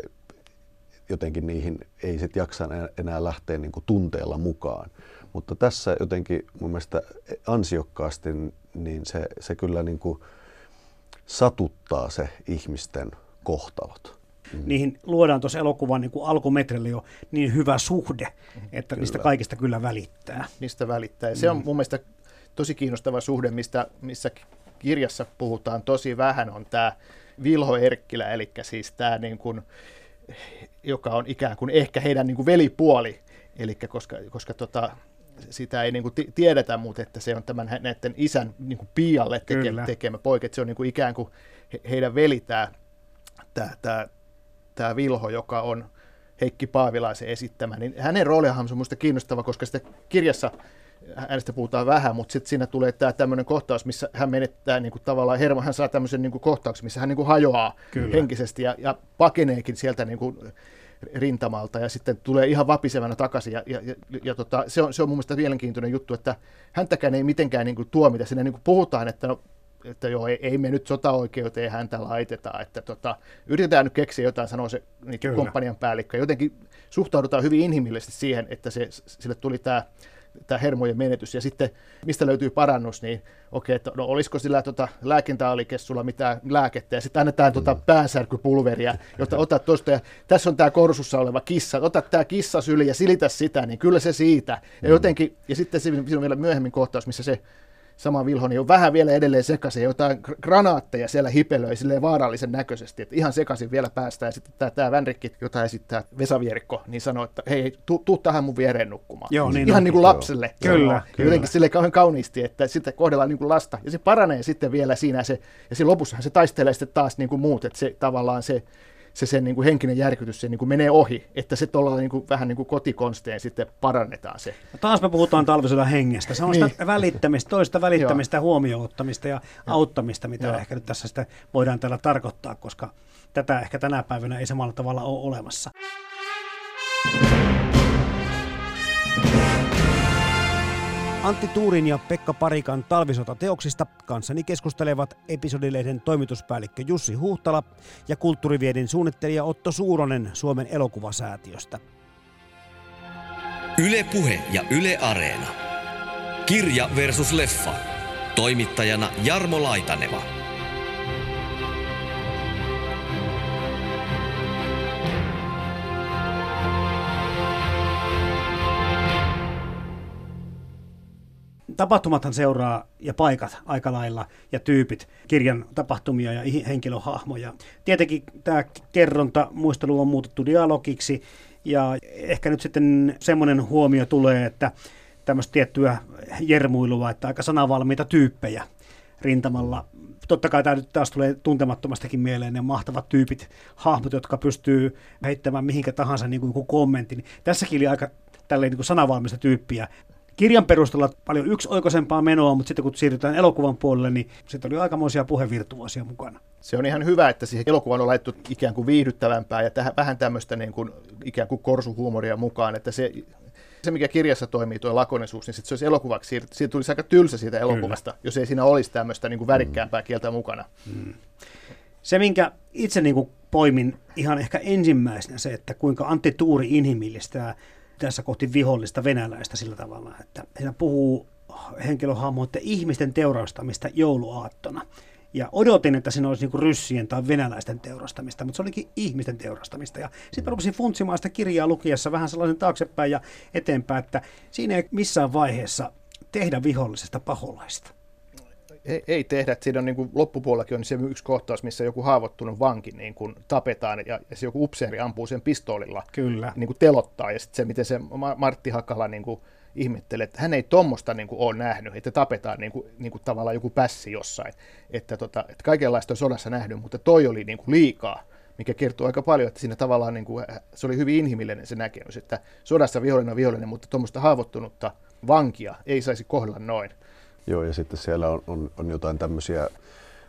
B: jotenkin niihin ei sit jaksa enää lähteä niin kuin tunteella mukaan. Mutta tässä jotenkin mun mielestä ansiokkaasti niin se, se kyllä niin kuin satuttaa se ihmisten kohtalot.
C: Niihin luodaan tuossa elokuvan niin kuin alkumetrillä jo niin hyvä suhde, että niistä kaikista kyllä välittää.
A: Niistä välittää. Ja se on mun mielestä tosi kiinnostava suhde, mistä, missä kirjassa puhutaan tosi vähän, on tämä Vilho Erkkilä, eli siis tämä niin kuin, joka on ikään kuin ehkä heidän niin kuin velipuoli, eli koska, koska tota, sitä ei niin kuin tiedetä, mutta että se on tämän näiden isän niin kuin Pialle
C: Kyllä.
A: tekemä, tekemä poika, että se on niin kuin ikään kuin he, heidän veli tämä, tämä, tämä, tämä Vilho, joka on Heikki Paavilaisen esittämä, niin hänen roolihan on minusta kiinnostava, koska sitä kirjassa hänestä puhutaan vähän, mutta sitten siinä tulee tämä tämmöinen kohtaus, missä hän menettää niin kuin tavallaan, Hermo, hän saa tämmöisen niin kuin kohtauksen, missä hän niin kuin hajoaa
C: Kyllä.
A: henkisesti ja, ja pakeneekin sieltä niin kuin rintamalta ja sitten tulee ihan vapisevana takaisin. Ja, ja, ja, ja tota, se, on, se on mun mielestä mielenkiintoinen juttu, että häntäkään ei mitenkään niin kuin tuomita. Siinä niin kuin puhutaan, että no, että joo, ei, ei me nyt sotaoikeuteen häntä laiteta, että tota, yritetään nyt keksiä jotain, sanoo se niin komppanian päällikkö. Jotenkin suhtaudutaan hyvin inhimillisesti siihen, että se, sille tuli tämä tämä hermojen menetys. Ja sitten, mistä löytyy parannus, niin okei, että no olisiko sillä tota, lääkintäalikessulla mitään lääkettä, ja sitten annetaan tota päänsärkypulveria, jota otat tuosta, ja tässä on tämä korsussa oleva kissa, ota tämä kissa syli ja silitä sitä, niin kyllä se siitä. Ja jotenkin, ja sitten siinä on vielä myöhemmin kohtaus, missä se sama Vilhoni on vähän vielä edelleen sekaisin, jotain gr- granaatteja siellä hipelöi silleen vaarallisen näköisesti, että ihan sekaisin vielä päästään. Ja sitten tämä, tämä Vänrikki, jota esittää Vesa Vierikko, niin sanoo, että hei, tuu, tuu tähän mun viereen nukkumaan.
C: Joo, niin
A: ihan
C: onkin.
A: niin kuin lapselle.
C: Kyllä,
A: Joo.
C: kyllä.
A: Jotenkin sille kauhean kauniisti, että sitä kohdellaan niin kuin lasta. Ja se paranee sitten vielä siinä, se, ja siinä lopussahan se taistelee sitten taas niin kuin muut, että se tavallaan se, se sen niin kuin henkinen järkytys se niin kuin menee ohi, että se tuolla niin kuin, vähän niin kuin kotikonsteen sitten parannetaan se.
C: No taas me puhutaan talvisodan hengestä. Se on
A: Niin.
C: sitä välittämistä, toista välittämistä, huomioon ottamista ja auttamista, mitä
A: Joo.
C: ehkä nyt tässä sitä voidaan täällä tarkoittaa, koska tätä ehkä tänä päivänä ei samalla tavalla ole olemassa. Antti Tuurin ja Pekka Parikan talvisota-teoksista kanssani keskustelevat episodilehden toimituspäällikkö Jussi Huhtala ja kulttuuriviedin suunnittelija Otto Suuronen Suomen elokuvasäätiöstä.
J: Yle Puhe ja Yle Areena. Kirja versus leffa. Toimittajana Jarmo Laitaneva.
C: Tapahtumathan seuraa ja paikat aika lailla ja tyypit, kirjan tapahtumia ja henkilöhahmoja. Tietenkin tämä kerronta, muistelu on muutettu dialogiksi ja ehkä nyt sitten semmoinen huomio tulee, että tämmöistä tiettyä jermuilua, että aika sanavalmiita tyyppejä rintamalla. Totta kai tämä nyt taas tulee tuntemattomastakin mieleen ne mahtavat tyypit, hahmot, jotka pystyy heittämään mihinkä tahansa niin kuin joku kommentti. Tässäkin oli aika tälleen niin kuin sanavalmista tyyppiä kirjan perusteella paljon yksioikoisempaa menoa, mutta sitten kun siirrytään elokuvan puolelle, niin sitten oli aikamoisia puhevirtuosia mukana.
A: Se on ihan hyvä, että siihen elokuvaan on laittu ikään kuin viihdyttävämpää ja tähän, vähän tämmöistä niin kuin, ikään kuin korsuhuumoria mukaan, että se, se mikä kirjassa toimii, tuo lakonisuus, niin sitten se olisi elokuvaksi, siitä, siitä tulisi aika tylsä siitä elokuvasta, Kyllä. jos ei siinä olisi tämmöistä niin kuin värikkäämpää mm. kieltä mukana. Mm.
C: Se, minkä itse niin kuin poimin ihan ehkä ensimmäisenä se, että kuinka Antti Tuuri inhimillistää tässä kohti vihollista venäläistä sillä tavalla, että siinä puhuu henkilöhahmoiden ihmisten teurastamista jouluaattona. Ja odotin, että siinä olisi niin ryssien tai venäläisten teurastamista, mutta se olikin ihmisten teurastamista. Ja sitten rupesin funtsimaan sitä kirjaa lukiessa vähän sellaisen taaksepäin ja eteenpäin, että siinä ei missään vaiheessa tehdä vihollisesta paholaista
A: ei, ei tehdä. Että siinä on niin kuin loppupuolellakin on se yksi kohtaus, missä joku haavoittunut vanki niin kuin tapetaan ja, ja se joku upseeri ampuu sen pistoolilla.
C: Kyllä.
A: Niin kuin telottaa ja sitten se, miten se Martti Hakala niin kuin ihmettelee, että hän ei tuommoista niin ole nähnyt, että tapetaan niin kuin, niin kuin tavallaan joku pässi jossain. Että, tota, että kaikenlaista on sodassa nähnyt, mutta toi oli niin kuin liikaa mikä kertoo aika paljon, että siinä tavallaan niin kuin, se oli hyvin inhimillinen se näkemys, että sodassa vihollinen on vihollinen, mutta tuommoista haavoittunutta vankia ei saisi kohdella noin.
B: Joo, ja sitten siellä on, on, on jotain tämmöisiä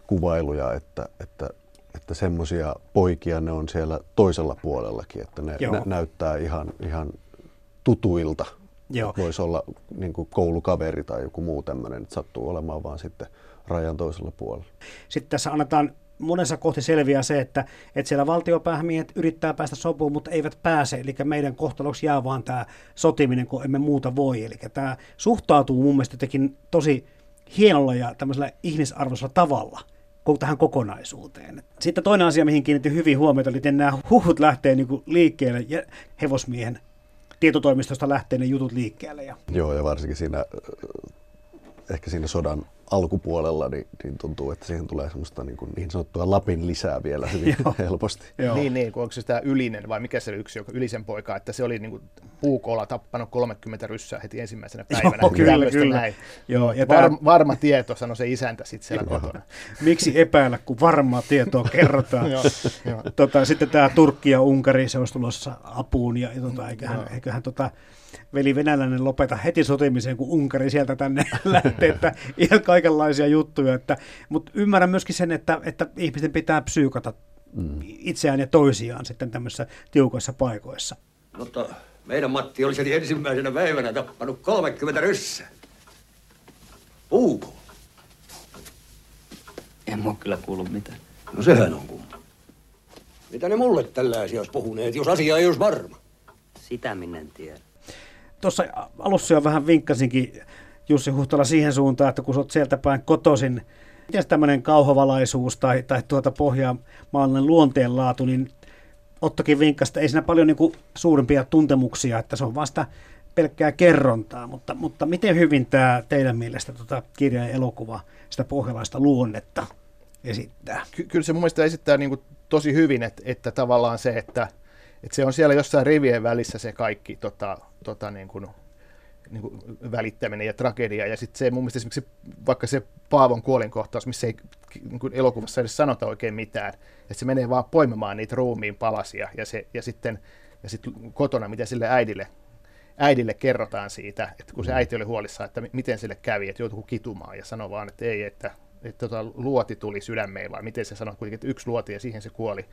B: kuvailuja, että, että, että semmoisia poikia ne on siellä toisella puolellakin, että ne nä- näyttää ihan, ihan tutuilta. Joo. Voisi olla niin kuin koulukaveri tai joku muu tämmöinen, että sattuu olemaan vaan sitten rajan toisella puolella.
C: Sitten tässä annetaan monessa kohti selviää se, että, että siellä valtiopäämiehet yrittää päästä sopuun, mutta eivät pääse. Eli meidän kohtaloksi jää vaan tämä sotiminen, kun emme muuta voi. Eli tämä suhtautuu mun mielestä jotenkin tosi hienolla ja tämmöisellä ihmisarvoisella tavalla tähän kokonaisuuteen. Sitten toinen asia, mihin kiinnitin hyvin huomiota, oli, että nämä huhut lähtee niin liikkeelle ja hevosmiehen tietotoimistosta lähtee ne jutut liikkeelle. Ja...
B: Joo, ja varsinkin siinä, ehkä siinä sodan alkupuolella, niin, niin tuntuu, että siihen tulee semmoista niin, kuin, niin sanottua Lapin lisää vielä hyvin [laughs] Joo. helposti.
A: Joo. Niin, niin, onko se tämä ylinen vai mikä se oli yksi, joka ylisen poika, että se oli niin kuin puukolla tappanut 30 ryssää heti ensimmäisenä päivänä.
C: Joo, kyllä, kyllä. Näin.
A: Joo, ja Var, tämä... Varma tieto, sanoi se isäntä sitten siellä kotona. [laughs]
C: Miksi epäillä, kun varmaa tietoa kerrotaan. [laughs] Joo, jo. tota, sitten tämä Turkki ja Unkari, se olisi tulossa apuun, ja, ja tota, eiköhän, eiköhän tota, veli venäläinen lopeta heti sotimiseen, kun Unkari sieltä tänne [laughs] lähtee, että ihan kaikenlaisia juttuja. Että, mutta ymmärrän myöskin sen, että, että ihmisten pitää psyykata mm. itseään ja toisiaan sitten tämmöisissä tiukoissa paikoissa.
K: Mutta meidän Matti olisi ensimmäisenä päivänä tappanut 30 ryssää. Puuko?
G: En mä kyllä kuullut mitään.
K: No sehän on kumma. Mitä ne mulle tällaisia olisi puhuneet, jos asia ei olisi varma?
G: Sitä minä en tiedä
C: tuossa alussa jo vähän vinkkasinkin Jussi Huhtala siihen suuntaan, että kun olet sieltä päin kotoisin, miten tämmöinen kauhavalaisuus tai, tai tuota pohjamaallinen luonteenlaatu, niin Ottokin vinkkasi, että ei siinä paljon niin suurimpia tuntemuksia, että se on vasta pelkkää kerrontaa, mutta, mutta miten hyvin tämä teidän mielestä tuota kirja ja elokuva sitä pohjalaista luonnetta esittää?
A: Ky- kyllä se mun mielestä esittää niin kuin tosi hyvin, että, että tavallaan se, että – että se on siellä jossain rivien välissä se kaikki tota, tota niin kuin, niin kuin välittäminen ja tragedia. Ja sitten se mun mielestä esimerkiksi vaikka se Paavon kuolinkohtaus, missä ei niin kuin elokuvassa edes sanota oikein mitään, että se menee vaan poimimaan niitä ruumiin palasia ja, se, ja sitten ja sitten kotona, mitä sille äidille, äidille kerrotaan siitä, että kun se mm. äiti oli huolissaan, että miten sille kävi, että joutuu kitumaan ja sanoi vaan, että ei, että, että tota, luoti tuli sydämeen, vai miten se sanoi kuitenkin, että yksi luoti ja siihen se kuoli.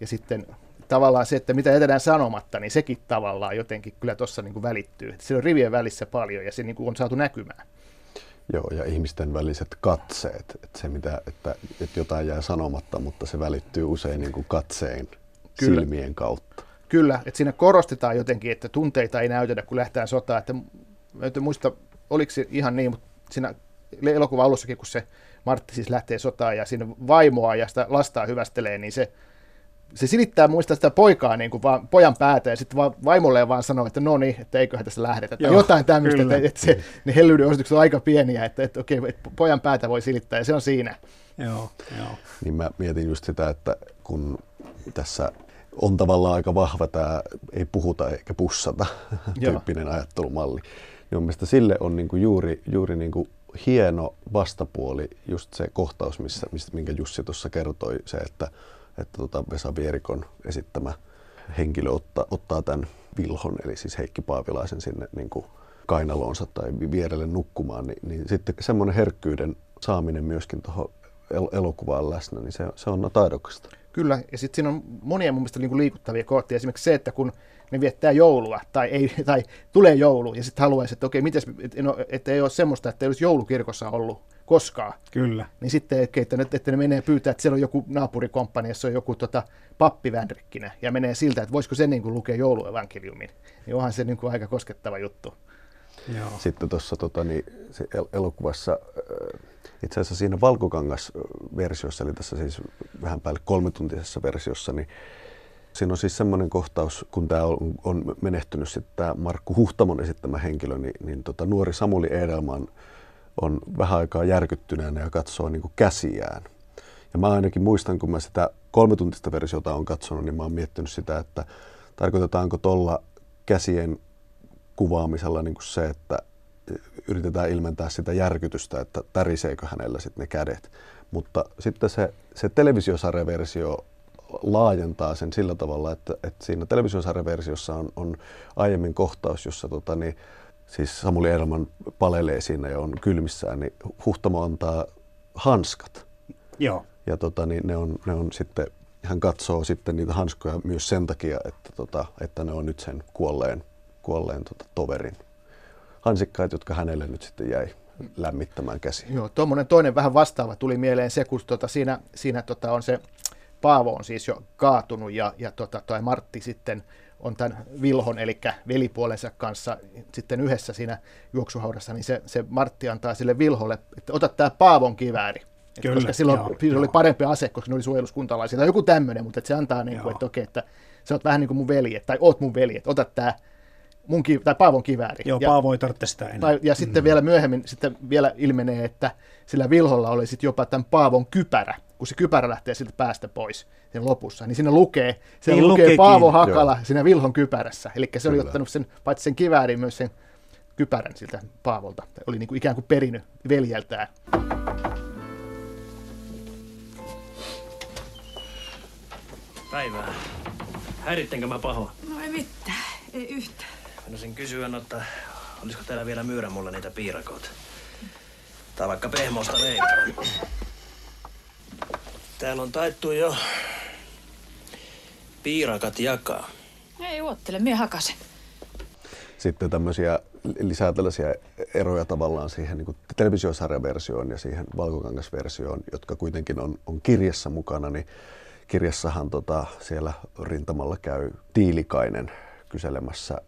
A: Ja sitten tavallaan se, että mitä jätetään sanomatta, niin sekin tavallaan jotenkin kyllä tuossa niin välittyy. Siellä on rivien välissä paljon ja se niin kuin on saatu näkymään.
B: Joo, ja ihmisten väliset katseet, että se mitä, että, että jotain jää sanomatta, mutta se välittyy usein niin kuin katseen Kyllä. silmien kautta.
A: Kyllä, että siinä korostetaan jotenkin, että tunteita ei näytetä, kun lähtee sotaan. Että, että muista, oliko se ihan niin, mutta siinä elokuvan alussakin, kun se Martti siis lähtee sotaan ja siinä vaimoa ja sitä lastaa hyvästelee, niin se, se silittää muista sitä poikaa niin kuin vaan pojan päätä ja sitten vaan vaimolle vaan sanoo, että no niin, että eiköhän tässä lähdetä. Joo, jotain tämmöistä, että, että se, ne hellyyden osoitukset on aika pieniä, että, että okei, että pojan päätä voi silittää ja se on siinä.
C: Joo, joo.
B: Niin mä mietin just sitä, että kun tässä on tavallaan aika vahva tämä ei puhuta eikä pussata tyyppinen ajattelumalli. Niin mielestäni sille on niinku juuri, juuri niinku hieno vastapuoli just se kohtaus, missä, mistä, minkä Jussi tuossa kertoi, se, että, että tota Vesa Vierikon esittämä henkilö ottaa, ottaa tämän Vilhon, eli siis Heikki Paavilaisen sinne niin kuin kainaloonsa tai vierelle nukkumaan, niin, niin sitten semmoinen herkkyyden saaminen myöskin tuohon el- elokuvaan läsnä, niin se, se on taidokasta.
A: Kyllä, ja sitten siinä on monia mun mielestä niin liikuttavia kohtia. Esimerkiksi se, että kun ne viettää joulua tai, ei, tai tulee joulu ja sitten haluaisi, että okei, mites, että, no, että ei ole semmoista, että ei olisi joulukirkossa ollut koskaan.
C: Kyllä.
A: Niin sitten, että, ne, että ne menee pyytää, että siellä on joku naapurikomppani, jossa on joku tota, pappi Vänrikkinen, ja menee siltä, että voisiko se niin kuin lukea jouluevankeliumin. Niin onhan se niin kuin aika koskettava juttu.
B: Joo. Sitten tuossa tota, niin, se el- elokuvassa, itse asiassa siinä valkokangas-versiossa, eli tässä siis vähän päälle kolmetuntisessa versiossa, niin Siinä on siis semmoinen kohtaus, kun tämä on, on menehtynyt sitten tämä Markku Huhtamon esittämä henkilö, niin, niin tota, nuori Samuli Edelman on vähän aikaa järkyttyneenä ja katsoo niin käsiään. Ja mä ainakin muistan, kun mä sitä kolmetuntista versiota on katsonut, niin mä oon miettinyt sitä, että tarkoitetaanko tuolla käsien kuvaamisella niin kuin se, että yritetään ilmentää sitä järkytystä, että täriseekö hänellä sitten ne kädet. Mutta sitten se, se televisiosarjaversio laajentaa sen sillä tavalla, että, että siinä televisiosarjaversiossa on, on aiemmin kohtaus, jossa tota, niin, siis Samuli Edelman palelee siinä ja on kylmissään, niin Huhtamo antaa hanskat.
C: Joo.
B: Ja tota, niin ne, on, ne on sitten, hän katsoo sitten niitä hanskoja myös sen takia, että, tota, että ne on nyt sen kuolleen, kuolleen tota, toverin hansikkaat, jotka hänelle nyt sitten jäi lämmittämään käsi.
A: Joo, tuommoinen toinen vähän vastaava tuli mieleen se, kun tota, siinä, siinä tota, on se Paavo on siis jo kaatunut ja, ja tota, toi Martti sitten on tämän Vilhon, eli velipuolensa kanssa sitten yhdessä siinä juoksuhaudassa, niin se, se Martti antaa sille Vilholle, että ota tämä Paavon kivääri. Kyllä, koska silloin joo, se oli parempi ase, koska ne oli suojeluskuntalaisia tai joku tämmöinen, mutta että se antaa niin kuin, että okei, että sä oot vähän niin kuin mun veli, tai oot mun veli, että ota tämä mun ki- tai Paavon kivääri.
C: Joo, ja, Paavo ei tarvitse sitä enää. Tai,
A: ja mm. sitten vielä myöhemmin sitten vielä ilmenee, että sillä Vilholla oli sitten jopa tämän Paavon kypärä, kun se kypärä lähtee siltä päästä pois sen lopussa, niin siinä lukee, se niin lukee lukeekin. Paavo Hakala Joo. siinä Vilhon kypärässä. Eli se oli ottanut sen, paitsi sen kiväärin, myös sen kypärän siltä Paavolta. Oli niin kuin ikään kuin perinyt veljeltään.
E: Päivää. Häirittenkö mä pahoa?
H: No ei mitään, ei yhtään.
E: sen kysyä, että olisiko täällä vielä myyrä mulle niitä piirakoita? Tai vaikka pehmosta leipää. Täällä on taittu jo piirakat jakaa.
H: Ei uottele, minä hakasen.
B: Sitten tämmöisiä lisää tällaisia eroja tavallaan siihen niin televisiosarjaversioon ja siihen valkokangasversioon, jotka kuitenkin on, on kirjassa mukana, niin kirjassahan tota, siellä rintamalla käy Tiilikainen kyselemässä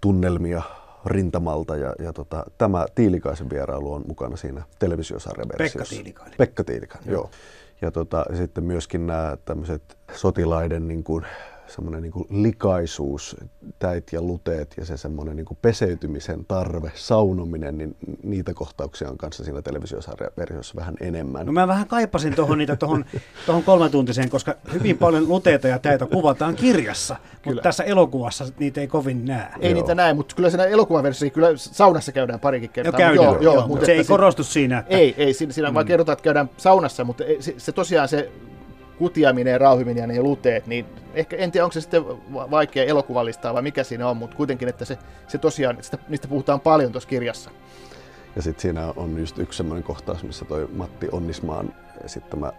B: tunnelmia rintamalta ja, ja tota, tämä Tiilikaisen vierailu on mukana siinä televisiosarjaversiossa.
C: Pekka Tiilikainen.
B: Pekka Tiilikainen, joo. joo. Ja tota, sitten myöskin nämä tämmöiset sotilaiden niin kuin, semmoinen niin likaisuus, täit ja luteet ja se semmoinen niin peseytymisen tarve, saunominen, niin niitä kohtauksia on kanssa siinä televisiosarjaversiossa vähän enemmän.
C: No mä vähän kaipasin tuohon niitä tuohon, tuohon kolmetuntiseen, koska hyvin paljon luteita ja täitä kuvataan kirjassa, kyllä. mutta tässä elokuvassa niitä ei kovin näe.
A: Ei joo. niitä näe, mutta kyllä siinä elokuvaversiossa kyllä saunassa käydään parikin kertaa.
C: No käydään, joo, joo, joo, mutta se ei korostu siinä.
A: Että... Ei, ei, siinä, siinä mm. vaan kerrotaan, että käydään saunassa, mutta se, se tosiaan se kutiaminen ja rauhiminen ja ne luteet, niin ehkä en tiedä, onko se sitten vaikea elokuvalistaa vai mikä siinä on, mutta kuitenkin, että se, se tosiaan, sitä, niistä puhutaan paljon tuossa kirjassa.
B: Ja sitten siinä on just yksi semmoinen kohtaus, missä toi Matti Onnismaan esittämä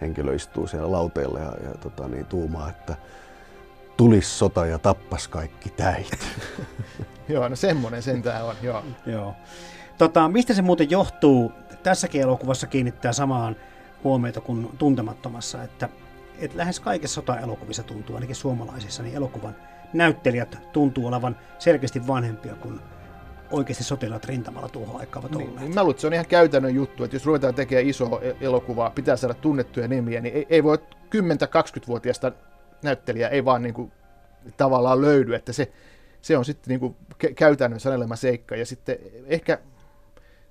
B: henkilö istuu siellä lauteella ja, ja tota, niin, tuumaa, että tulisi sota ja tappas kaikki täit. [laughs]
A: joo, no semmoinen sentään on, joo.
C: joo. Tota, mistä se muuten johtuu? Tässäkin elokuvassa kiinnittää samaan huomiota kuin tuntemattomassa, että, että lähes kaikissa sota-elokuvissa tuntuu, ainakin suomalaisissa, niin elokuvan näyttelijät tuntuu olevan selkeästi vanhempia kuin oikeasti sotilaat rintamalla tuohon aikaan ovat
A: olleet. Niin, mä luulen, että se on ihan käytännön juttu, että jos ruvetaan tekemään iso e- elokuvaa, pitää saada tunnettuja nimiä, niin ei, ei voi 10-20-vuotiaasta näyttelijää ei vaan niin kuin, tavallaan löydy, että se, se on sitten niin kuin käytännön sanelema seikka. Ja sitten ehkä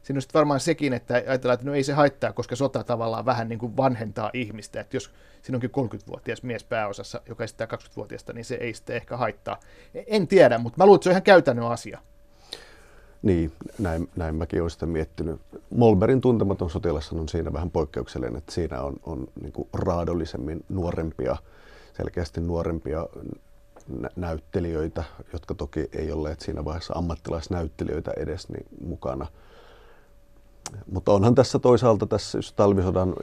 A: siinä on sitten varmaan sekin, että ajatellaan, että no ei se haittaa, koska sota tavallaan vähän niin kuin vanhentaa ihmistä. Että jos siinä onkin 30-vuotias mies pääosassa, joka esittää 20-vuotiaasta, niin se ei sitten ehkä haittaa. En tiedä, mutta mä luulen, että se on ihan käytännön asia.
B: Niin, näin, näin mäkin olen sitä miettinyt. Molberin tuntematon sotilas on siinä vähän poikkeuksellinen, että siinä on, on niin kuin raadollisemmin nuorempia, selkeästi nuorempia nä- näyttelijöitä, jotka toki ei olleet siinä vaiheessa ammattilaisnäyttelijöitä edes niin mukana. Mutta onhan tässä toisaalta, tässä, jos talvisodan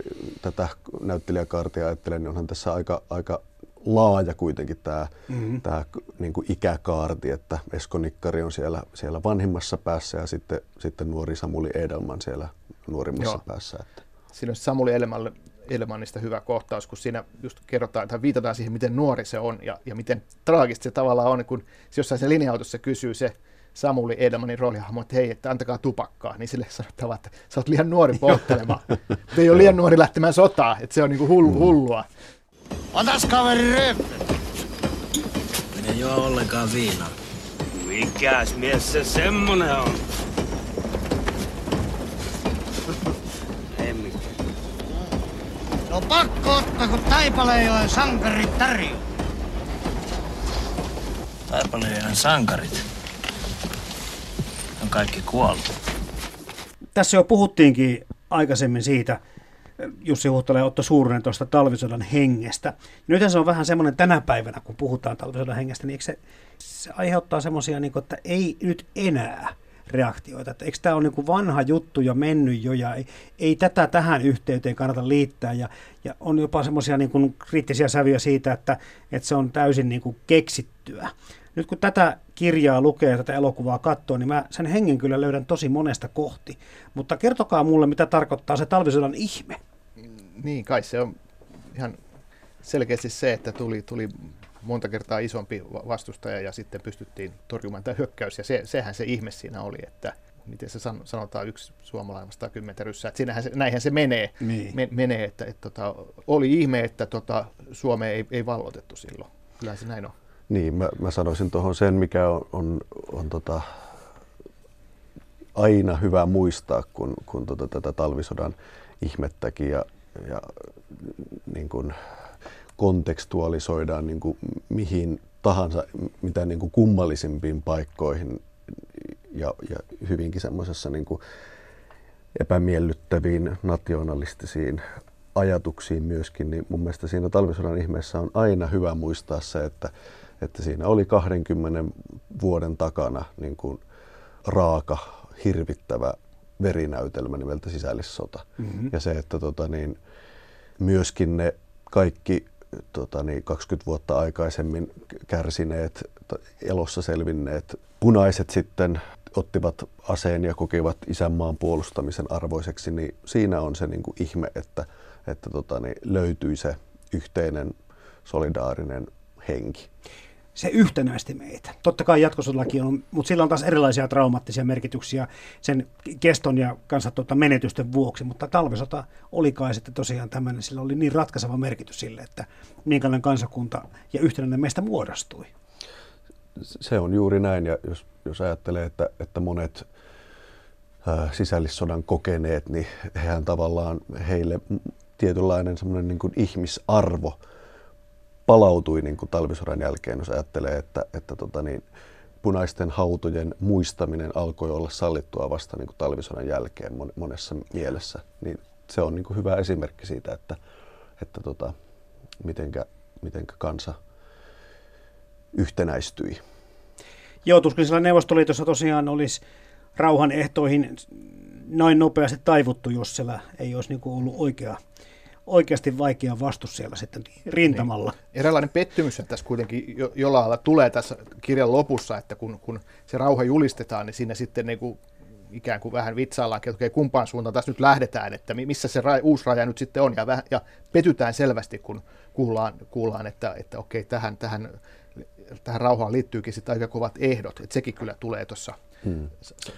B: tätä näyttelijäkaartia ajattelen, niin onhan tässä aika, aika laaja kuitenkin tämä, mm-hmm. tämä niin kuin ikäkaarti, että Esko Nikkari on siellä, siellä vanhimmassa päässä ja sitten, sitten nuori Samuli Edelman siellä nuorimmassa Joo. päässä. Että.
A: Siinä on Samuli Edelman, Edelmanista hyvä kohtaus, kun siinä just kerrotaan, tai viitataan siihen, miten nuori se on ja, ja miten traagista se tavallaan on, kun se jossain se linja-autossa kysyy se Samuli Edelmanin roolihahmo, että hei, että antakaa tupakkaa, niin sille sanotaan, että sä oot liian nuori polttelemaan. [laughs] ei ole liian nuori lähtemään sotaan, että se on niinku hullu, mm. hullua.
G: Otas kaveri rööppö. Minä ei juo ollenkaan viinaa.
F: Mikäs mies se semmonen on? [laughs]
G: ei mikään. No pakko ottaa, kun Taipalejoen sankarit tarjoaa. Taipalejoen sankarit? On kaikki kuollut.
C: Tässä jo puhuttiinkin aikaisemmin siitä, Jussi Huhtala ja Otto Suurinen tuosta talvisodan hengestä. Nyt se on vähän semmoinen tänä päivänä, kun puhutaan talvisodan hengestä, niin se, se aiheuttaa semmoisia, niin että ei nyt enää reaktioita. Että eikö tämä ole niin vanha juttu ja mennyt jo ja ei, ei tätä tähän yhteyteen kannata liittää ja, ja on jopa semmoisia niin kriittisiä sävyjä siitä, että, että se on täysin niin kuin keksittyä. Nyt kun tätä kirjaa lukee ja tätä elokuvaa katsoo, niin mä sen hengen kyllä löydän tosi monesta kohti. Mutta kertokaa mulle, mitä tarkoittaa se talvisodan ihme.
A: Niin, kai se on ihan selkeästi se, että tuli, tuli monta kertaa isompi vastustaja ja sitten pystyttiin torjumaan tämä hyökkäys. Ja se, sehän se ihme siinä oli, että miten se sanotaan, yksi suomalainen vastaan kymmentä ryssää. Että siinähän se, näinhän se menee, niin. me, menee että, että, että tota, oli ihme, että tota, Suomea ei, ei vallotettu silloin. Kyllä se näin on.
B: Niin, mä, mä sanoisin tuohon sen, mikä on, on, on tota, aina hyvä muistaa, kun, kun tota, tätä talvisodan ihmettäkin ja, ja niin kuin kontekstualisoidaan niin kuin mihin tahansa, mitä niin kuin kummallisimpiin paikkoihin ja, ja hyvinkin semmoisessa niin epämiellyttäviin nationalistisiin ajatuksiin myöskin, niin mun mielestä siinä talvisodan ihmeessä on aina hyvä muistaa se, että että siinä oli 20 vuoden takana niin kuin raaka, hirvittävä verinäytelmä nimeltä sisällissota. Mm-hmm. Ja se, että tota, niin, myöskin ne kaikki tota, niin 20 vuotta aikaisemmin kärsineet, elossa selvinneet punaiset sitten ottivat aseen ja kokivat isänmaan puolustamisen arvoiseksi, niin siinä on se niin kuin ihme, että, että tota, niin löytyi se yhteinen solidaarinen henki
C: se yhtenäisti meitä. Totta kai jatkosodallakin on, mutta sillä on taas erilaisia traumaattisia merkityksiä sen keston ja kanssa tuota menetysten vuoksi, mutta talvisota oli kai sitten tosiaan tämmöinen, sillä oli niin ratkaiseva merkitys sille, että minkälainen kansakunta ja yhtenäinen meistä muodostui.
B: Se on juuri näin, ja jos, jos ajattelee, että, että monet äh, sisällissodan kokeneet, niin hehän tavallaan heille tietynlainen semmoinen niin ihmisarvo – palautui niin kuin talvisodan jälkeen, jos ajattelee, että, että tota niin, punaisten hautojen muistaminen alkoi olla sallittua vasta niin kuin talvisodan jälkeen monessa mielessä. Niin se on niin kuin hyvä esimerkki siitä, että, että tota, mitenkä, mitenkä kansa yhtenäistyi.
C: Joo, tuskin sillä Neuvostoliitossa tosiaan olisi rauhan ehtoihin noin nopeasti taivuttu, jos siellä ei olisi niin kuin ollut oikea oikeasti vaikea vastus siellä sitten rintamalla. Niin.
A: Eräänlainen pettymys tässä kuitenkin jo, jollain lailla tulee tässä kirjan lopussa, että kun, kun se rauha julistetaan, niin siinä sitten niin kuin ikään kuin vähän vitsaillaan, että okei, kumpaan suuntaan tässä nyt lähdetään, että missä se raja, uusi raja nyt sitten on, ja, väh, ja petytään selvästi, kun kuullaan, kuullaan että, että okei, tähän, tähän, tähän rauhaan liittyykin sitten aika kovat ehdot, että sekin kyllä tulee tuossa hmm.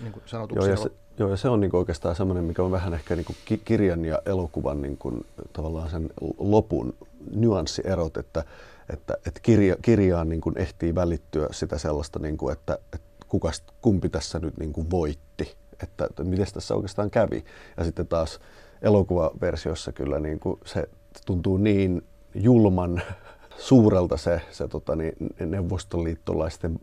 A: niin sanotuksi.
B: Joo, ja se, joo, ja se on niin oikeastaan semmoinen, mikä on vähän ehkä niin kirjan ja elokuvan niin kuin, tavallaan sen lopun nyanssierot, että, että, että kirja, kirjaan niin kuin ehtii välittyä sitä sellaista, niin kuin, että, että kuka, kumpi tässä nyt niin kuin voitti, että, että miten tässä oikeastaan kävi. Ja sitten taas elokuvaversiossa kyllä niin kuin se tuntuu niin julman suurelta se, se tota, niin, neuvostoliittolaisten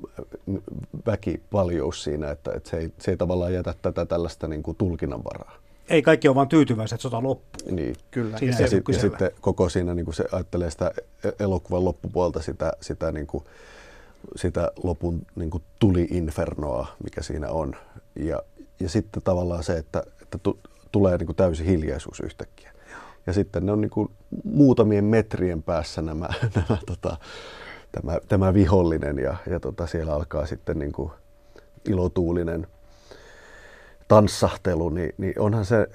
B: väkivaljous siinä, että, että se, ei, se ei tavallaan jätä tätä tällaista niin kuin tulkinnanvaraa.
C: Ei kaikki ole vain tyytyväiset, että sota loppuu.
B: Niin.
C: Kyllä.
B: Siinä ja, sit, ja sitten koko siinä niin kuin se ajattelee sitä e-, elokuvan loppupuolta, sitä, sitä, niin kuin, sitä lopun niin kuin tuli-infernoa, mikä siinä on. Ja, ja sitten tavallaan se, että, että tu, tulee niin kuin täysi hiljaisuus yhtäkkiä. Ja sitten ne on niin kuin muutamien metrien päässä nämä, [laughs] nämä tota, tämä, tämä vihollinen ja, ja tota, siellä alkaa sitten niin kuin ilotuulinen tanssahtelu, niin, niin onhan, se,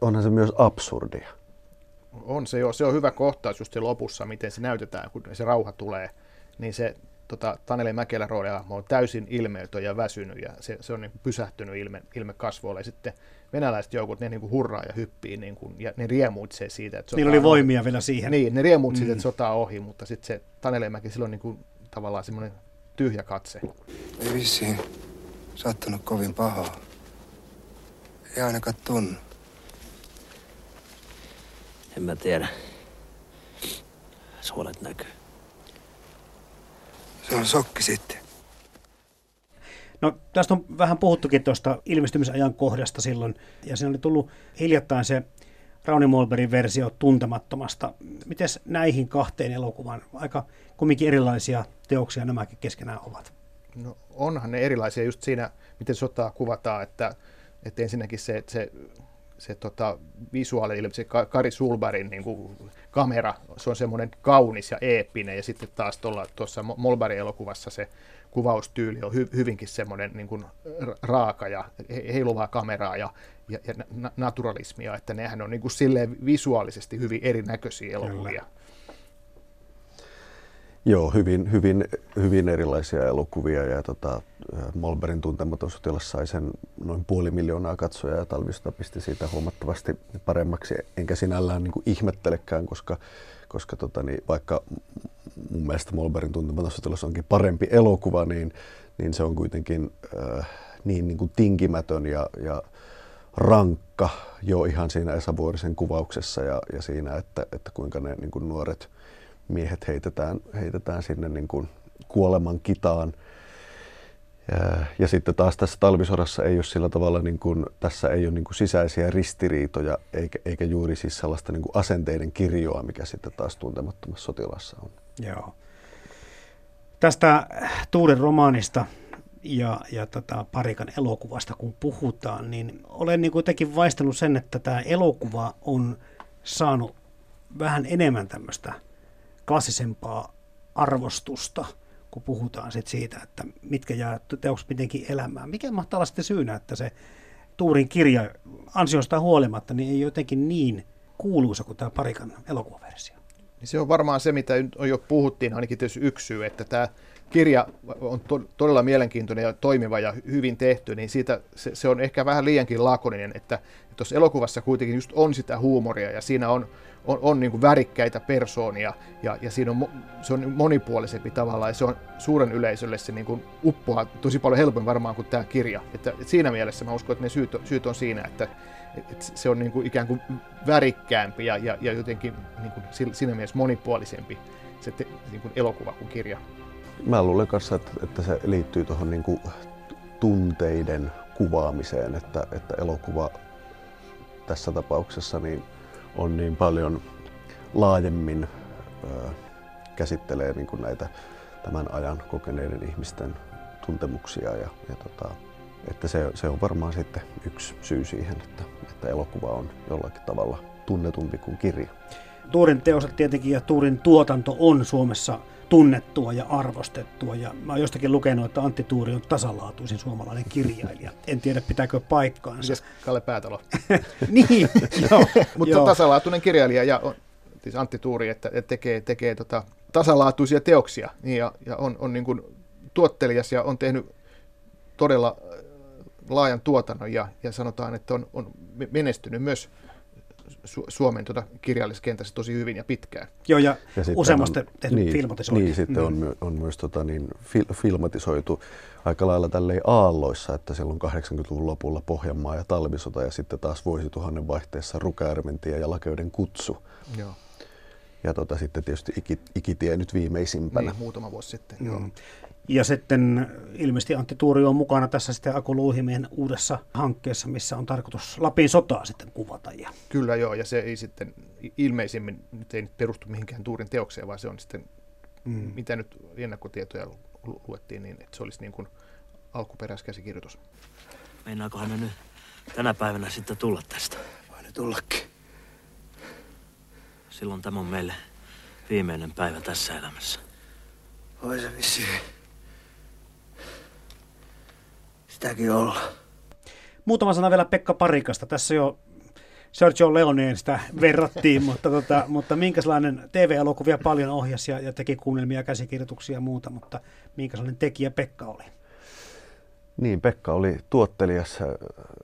B: onhan se myös absurdia.
A: On se jo, se on hyvä kohtaus just lopussa, miten se näytetään, kun se rauha tulee, niin se tota, Taneli Mäkelä roolihahmo on täysin ilmeetön ja väsynyt ja se, se on niin kuin pysähtynyt ilme, ilme kasvoille. Ja sitten venäläiset joukot, ne niin kuin hurraa ja hyppii niin kuin, ja ne riemuitsee siitä, että
C: Niillä oli voimia vielä siihen.
A: Niin, ne riemuitsee mm. että sota on ohi, mutta sitten se Tanelemäki silloin niin kuin, tavallaan semmoinen tyhjä katse.
L: Ei vissiin sattunut kovin pahaa. Ei ainakaan tunnu.
E: En mä tiedä. Suolet näkyy.
L: Se on sokki sitten.
C: No tästä on vähän puhuttukin tuosta ilmestymisajan kohdasta silloin, ja siinä oli tullut hiljattain se Rauni Molberin versio Tuntemattomasta. Miten näihin kahteen elokuvan, aika kumminkin erilaisia teoksia nämäkin keskenään ovat?
A: No onhan ne erilaisia just siinä, miten sotaa kuvataan, että, että ensinnäkin se, se, se tota, visuaali, se Kari Sulbarin niin kuin, kamera, se on semmoinen kaunis ja eeppinen, ja sitten taas tuossa Molberin elokuvassa se kuvaustyyli on hy, hyvinkin semmoinen niin kuin raaka ja heiluvaa kameraa ja, ja, ja naturalismia, että nehän on niin kuin silleen visuaalisesti hyvin erinäköisiä elokuvia. Kyllä.
B: Joo, hyvin, hyvin, hyvin erilaisia elokuvia ja tota, Molberin tuntematon sotilas sai sen noin puoli miljoonaa katsojaa ja Talvista pisti siitä huomattavasti paremmaksi. Enkä sinällään niin kuin ihmettelekään, koska, koska tota, niin, vaikka mun mielestä Molberin tuntematon sotilas onkin parempi elokuva, niin, niin se on kuitenkin äh, niin, niin kuin tinkimätön ja, ja rankka jo ihan siinä Esa Vuorisen kuvauksessa ja, ja siinä, että, että kuinka ne niin kuin nuoret – miehet heitetään, heitetään sinne niin kuin kuoleman kitaan. Ja, ja sitten taas tässä talvisodassa ei ole sillä tavalla, niin kuin, tässä ei ole niin kuin sisäisiä ristiriitoja eikä, eikä juuri siis sellaista niin kuin asenteiden kirjoa, mikä sitten taas tuntemattomassa sotilassa on.
C: Joo. Tästä Tuuden romaanista ja, ja tota Parikan elokuvasta kun puhutaan, niin olen niin kuitenkin vaistanut sen, että tämä elokuva on saanut vähän enemmän tämmöistä klassisempaa arvostusta, kun puhutaan sit siitä, että mitkä jää teokset mitenkin elämään. Mikä mahtaa olla sitten syynä, että se Tuurin kirja ansiosta huolimatta niin ei jotenkin niin kuuluisa kuin tämä Parikan elokuvaversio?
A: Niin se on varmaan se, mitä nyt jo puhuttiin, ainakin tietysti yksi syy, että tämä kirja on to- todella mielenkiintoinen ja toimiva ja hyvin tehty, niin siitä se, se on ehkä vähän liiankin lakoninen, että tuossa elokuvassa kuitenkin just on sitä huumoria ja siinä on on, on niin kuin värikkäitä persoonia ja, ja siinä on, se on monipuolisempi tavalla ja se on suuren yleisölle se niin kuin uppoaa tosi paljon helpommin varmaan kuin tämä kirja. Että, että siinä mielessä mä uskon, että ne syyt, syyt on siinä, että, että se on niin kuin ikään kuin värikkäämpi ja, ja, ja jotenkin niin kuin siinä mielessä monipuolisempi se te, niin kuin elokuva kuin kirja.
B: Mä luulen kanssa, että, että se liittyy tuohon niin tunteiden kuvaamiseen, että, että elokuva tässä tapauksessa niin on niin paljon laajemmin ö, käsittelee niin kuin näitä tämän ajan kokeneiden ihmisten tuntemuksia ja, ja tota, että se, se on varmaan sitten yksi syy siihen, että, että elokuva on jollakin tavalla tunnetumpi kuin kirja.
C: Tuurin teoset tietenkin ja Tuurin tuotanto on Suomessa tunnettua ja arvostettua. Ja mä oon jostakin lukenut, että Antti Tuuri on tasalaatuisin suomalainen kirjailija. En tiedä, pitääkö paikkaansa.
A: Mites Kalle Päätalo? [laughs]
C: niin, joo. [laughs]
A: Mutta tasalaatuinen kirjailija ja on, siis Antti Tuuri, että, että tekee, tekee tota, tasalaatuisia teoksia niin ja, ja on, on niin kuin tuottelijas ja on tehnyt todella äh, laajan tuotannon ja, ja sanotaan, että on, on menestynyt myös Su- Suomen tuota kirjallisessa kentässä tosi hyvin ja pitkään.
C: Joo, ja,
B: Ja on-
C: tehty
B: niin,
C: filmatisointi.
B: Niin, sitten
C: Mm.
B: on, my, on myös tota, niin, fil, filmatisoitu aika lailla tälleen aalloissa, että silloin 80-luvun lopulla Pohjanmaa ja talvisota ja sitten taas vuosituhannen vaihteessa Rukäärmentie ja Lakeuden kutsu.
A: Joo.
B: Ja tota, sitten tietysti iki, ikitie nyt viimeisimpänä.
A: Niin, muutama vuosi sitten. Joo.
C: Mm. Ja sitten ilmeisesti Antti Tuuri on mukana tässä sitten Aku Luuhimien uudessa hankkeessa, missä on tarkoitus Lapin sotaa sitten kuvata. Ja
A: Kyllä joo, ja se ei sitten ilmeisimmin nyt ei nyt perustu mihinkään Tuurin teokseen, vaan se on sitten,
C: Mm.
A: mitä nyt ennakkotietoja lu- luettiin, niin että se olisi niin kuin alkuperäiskäsikirjoitus.
E: Meinaakohan ne nyt tänä päivänä sitten tulla tästä?
L: Voi ne tullakin.
E: Silloin tämä on meille viimeinen päivä tässä elämässä.
L: Voi se vissiin. Sitäkin olla.
C: muutama sana vielä Pekka Parikasta. Tässä jo Sergio Leoneen sitä verrattiin, [laughs] mutta, tota, mutta minkälainen TV-elokuvia paljon ohjasi ja, ja teki kuunnelmia, käsikirjoituksia ja muuta, mutta minkälainen tekijä Pekka oli?
B: Niin, Pekka oli tuottelijas, äh,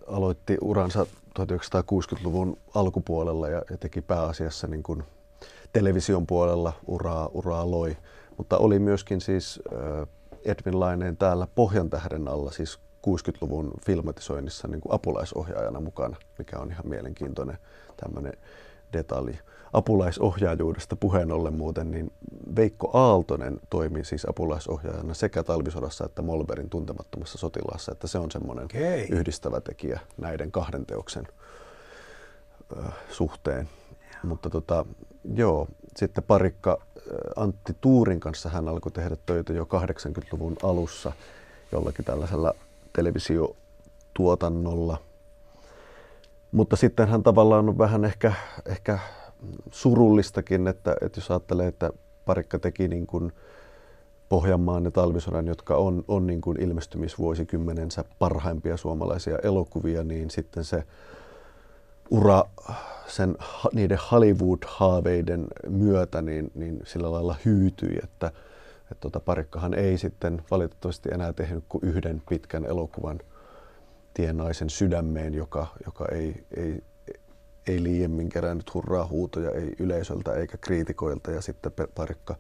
B: aloitti uransa 1960-luvun alkupuolella ja, ja teki pääasiassa niin kuin television puolella uraa, uraa loi. Mutta oli myöskin siis Edwin Laineen täällä Pohjantähden alla, siis 60-luvun filmatisoinnissa niin kuin apulaisohjaajana mukana, mikä on ihan mielenkiintoinen tämmöinen detalji. Apulaisohjaajuudesta puheen ollen muuten, niin Veikko Aaltonen toimi siis apulaisohjaajana sekä talvisodassa että Molberin tuntemattomassa sotilaassa, että se on semmoinen
C: Okei.
B: yhdistävä tekijä näiden kahden teoksen ö, suhteen. Mutta tota, joo, sitten parikka Antti Tuurin kanssa hän alkoi tehdä töitä jo 80-luvun alussa jollakin tällaisella televisiotuotannolla. Mutta sitten hän tavallaan on vähän ehkä, ehkä surullistakin, että, että jos ajattelee, että parikka teki niin kuin Pohjanmaan ja Talvisodan, jotka on, on niin kuin ilmestymisvuosikymmenensä parhaimpia suomalaisia elokuvia, niin sitten se ura sen, niiden Hollywood-haaveiden myötä niin, niin sillä lailla hyytyi, että, että tota, parikkahan ei sitten valitettavasti enää tehnyt kuin yhden pitkän elokuvan Tienaisen sydämeen, joka, joka ei, ei, ei liiemmin kerännyt hurraa huutoja, ei yleisöltä eikä kriitikoilta, ja sitten parikka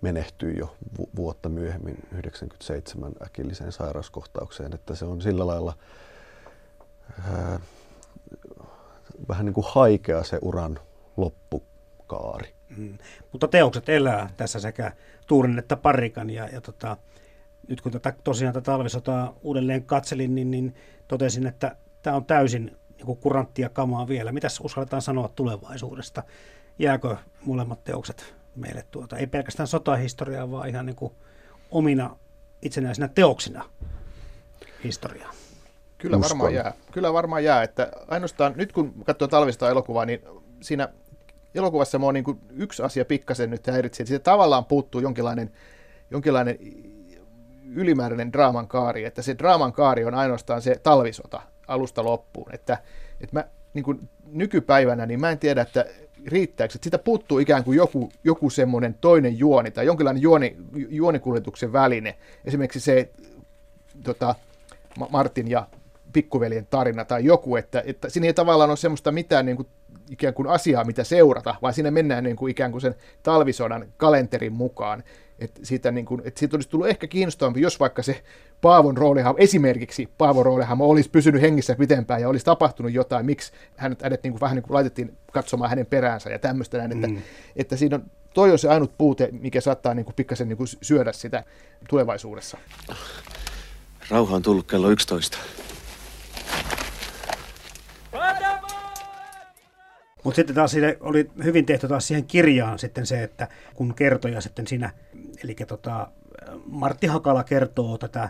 B: menehtyi jo vu- vuotta myöhemmin 97 äkilliseen sairauskohtaukseen, että se on sillä lailla ää, vähän niin kuin haikea se uran loppukaari.
C: Mm. Mutta teokset elää tässä sekä Tuurin että Parikan. Ja, ja tota, nyt kun tätä, tosiaan tätä talvisotaa uudelleen katselin, niin, niin totesin, että tämä on täysin niin kuin kuranttia kamaa vielä. Mitäs uskalletaan sanoa tulevaisuudesta? Jääkö molemmat teokset meille tuota, ei pelkästään sotahistoriaa, vaan ihan niin kuin omina itsenäisinä teoksina historiaa?
A: Kyllä
B: Uskon.
A: varmaan jää. Kyllä varmaan jää, että ainoastaan nyt kun katsoo talvista elokuvaa, niin siinä elokuvassa mua niin kuin yksi asia pikkasen nyt häiritsee, että siitä tavallaan puuttuu jonkinlainen, jonkinlainen ylimääräinen draaman kaari, että se draaman kaari on ainoastaan se talvisota alusta loppuun, että, että mä niin kuin nykypäivänä, niin mä en tiedä, että riittääkö, että sitä puuttuu ikään kuin joku, joku semmoinen toinen juoni tai jonkinlainen juoni, juonikuljetuksen väline. Esimerkiksi se tota, Ma- Martin ja pikkuveljen tarina tai joku, että, että siinä ei tavallaan ole semmoista mitään niin kuin, ikään kuin asiaa, mitä seurata, vaan siinä mennään niin kuin, ikään kuin sen talvisodan kalenterin mukaan. Että siitä, niin kuin, että siitä olisi tullut ehkä kiinnostavampi, jos vaikka se Paavon roolihahmo, esimerkiksi Paavon roolihahmo olisi pysynyt hengissä pitempään ja olisi tapahtunut jotain, miksi hänet, hänet niin kuin, vähän niin kuin laitettiin katsomaan hänen peräänsä ja tämmöistä näin, että,
C: Mm.
A: että siinä on, toi on se ainut puute, mikä saattaa niin kuin, pikkasen niin kuin, syödä sitä tulevaisuudessa.
M: Rauha on tullut kello 11.
C: Mutta sitten taas siinä oli hyvin tehty taas siihen kirjaan sitten se, että kun kertoja sitten siinä, eli tota, Martti Hakala kertoo tätä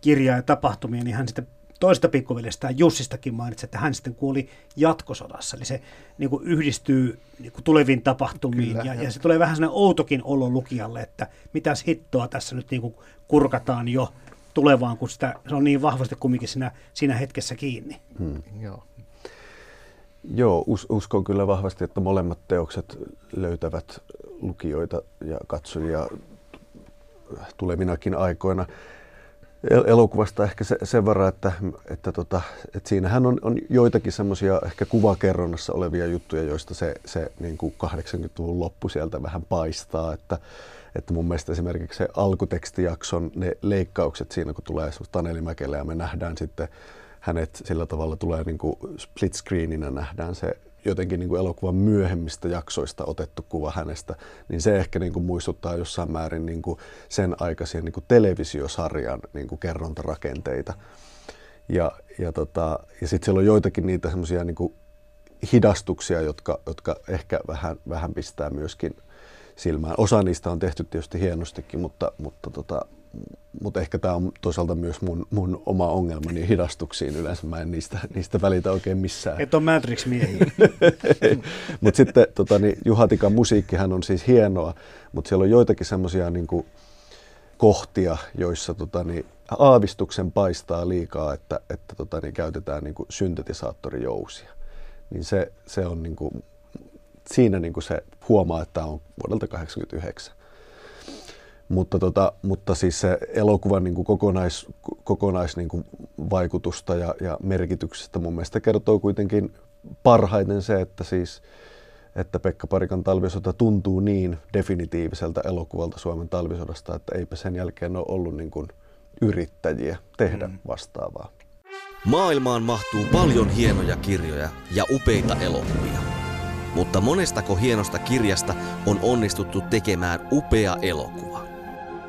C: kirjaa ja tapahtumia, niin hän sitten toista pikkuveljestä Jussistakin mainitsi, että hän sitten kuoli jatkosodassa. Eli se niin kuin yhdistyy niin kuin tuleviin tapahtumiin Kyllä, ja, ja, se tulee vähän sellainen outokin olo lukijalle, että mitäs hittoa tässä nyt niin kuin kurkataan jo tulevaan, kun sitä, se on niin vahvasti kumminkin siinä, siinä hetkessä kiinni. Hmm.
B: Joo. Joo, us, uskon kyllä vahvasti, että molemmat teokset löytävät lukijoita ja katsojia tulevinakin aikoina. Elokuvasta ehkä se, sen verran, että, että, tota, että siinähän on, on joitakin semmoisia ehkä kuvakerronnassa olevia juttuja, joista se, se niin kuin 80-luvun loppu sieltä vähän paistaa. Että, että mun mielestä esimerkiksi se alkutekstijakson ne leikkaukset siinä, kun tulee Taneli Mäkelä ja me nähdään sitten hänet sillä tavalla tulee niin kuin split screeninä nähdään se jotenkin niin kuin elokuvan myöhemmistä jaksoista otettu kuva hänestä, niin se ehkä niin kuin muistuttaa jossain määrin niin kuin sen aikaisia niin kuin televisiosarjan niin kuin kerrontarakenteita. Ja, ja, tota, ja sitten siellä on joitakin niitä semmoisia niin hidastuksia, jotka, jotka ehkä vähän, vähän pistää myöskin silmään. Osa niistä on tehty tietysti hienostikin, mutta, mutta tota, mutta ehkä tämä on toisaalta myös mun, mun oma ongelmani hidastuksiin. Yleensä mä en niistä, niistä välitä oikein missään.
C: Et on Matrix-miehiä. [laughs]
B: mutta sitten tota, niin Juhatikan musiikkihan on siis hienoa, mutta siellä on joitakin semmoisia niin kohtia, joissa tota, niin, aavistuksen paistaa liikaa, että, että tota, niin, käytetään niin kuin syntetisaattorijousia. Niin se, se on niin kuin, siinä niin kuin se huomaa, että tämä on vuodelta 1989. Mutta, tota, mutta siis se elokuvan niin kuin kokonais, kokonais niin kuin vaikutusta ja, ja merkityksestä mun mielestä kertoo kuitenkin parhaiten se, että siis että Pekka Parikan talvisota tuntuu niin definitiiviseltä elokuvalta Suomen talvisodasta, että eipä sen jälkeen ole ollut niin kuin yrittäjiä tehdä mm. vastaavaa.
J: Maailmaan mahtuu paljon hienoja kirjoja ja upeita elokuvia. Mutta monestako hienosta kirjasta on onnistuttu tekemään upea elokuva?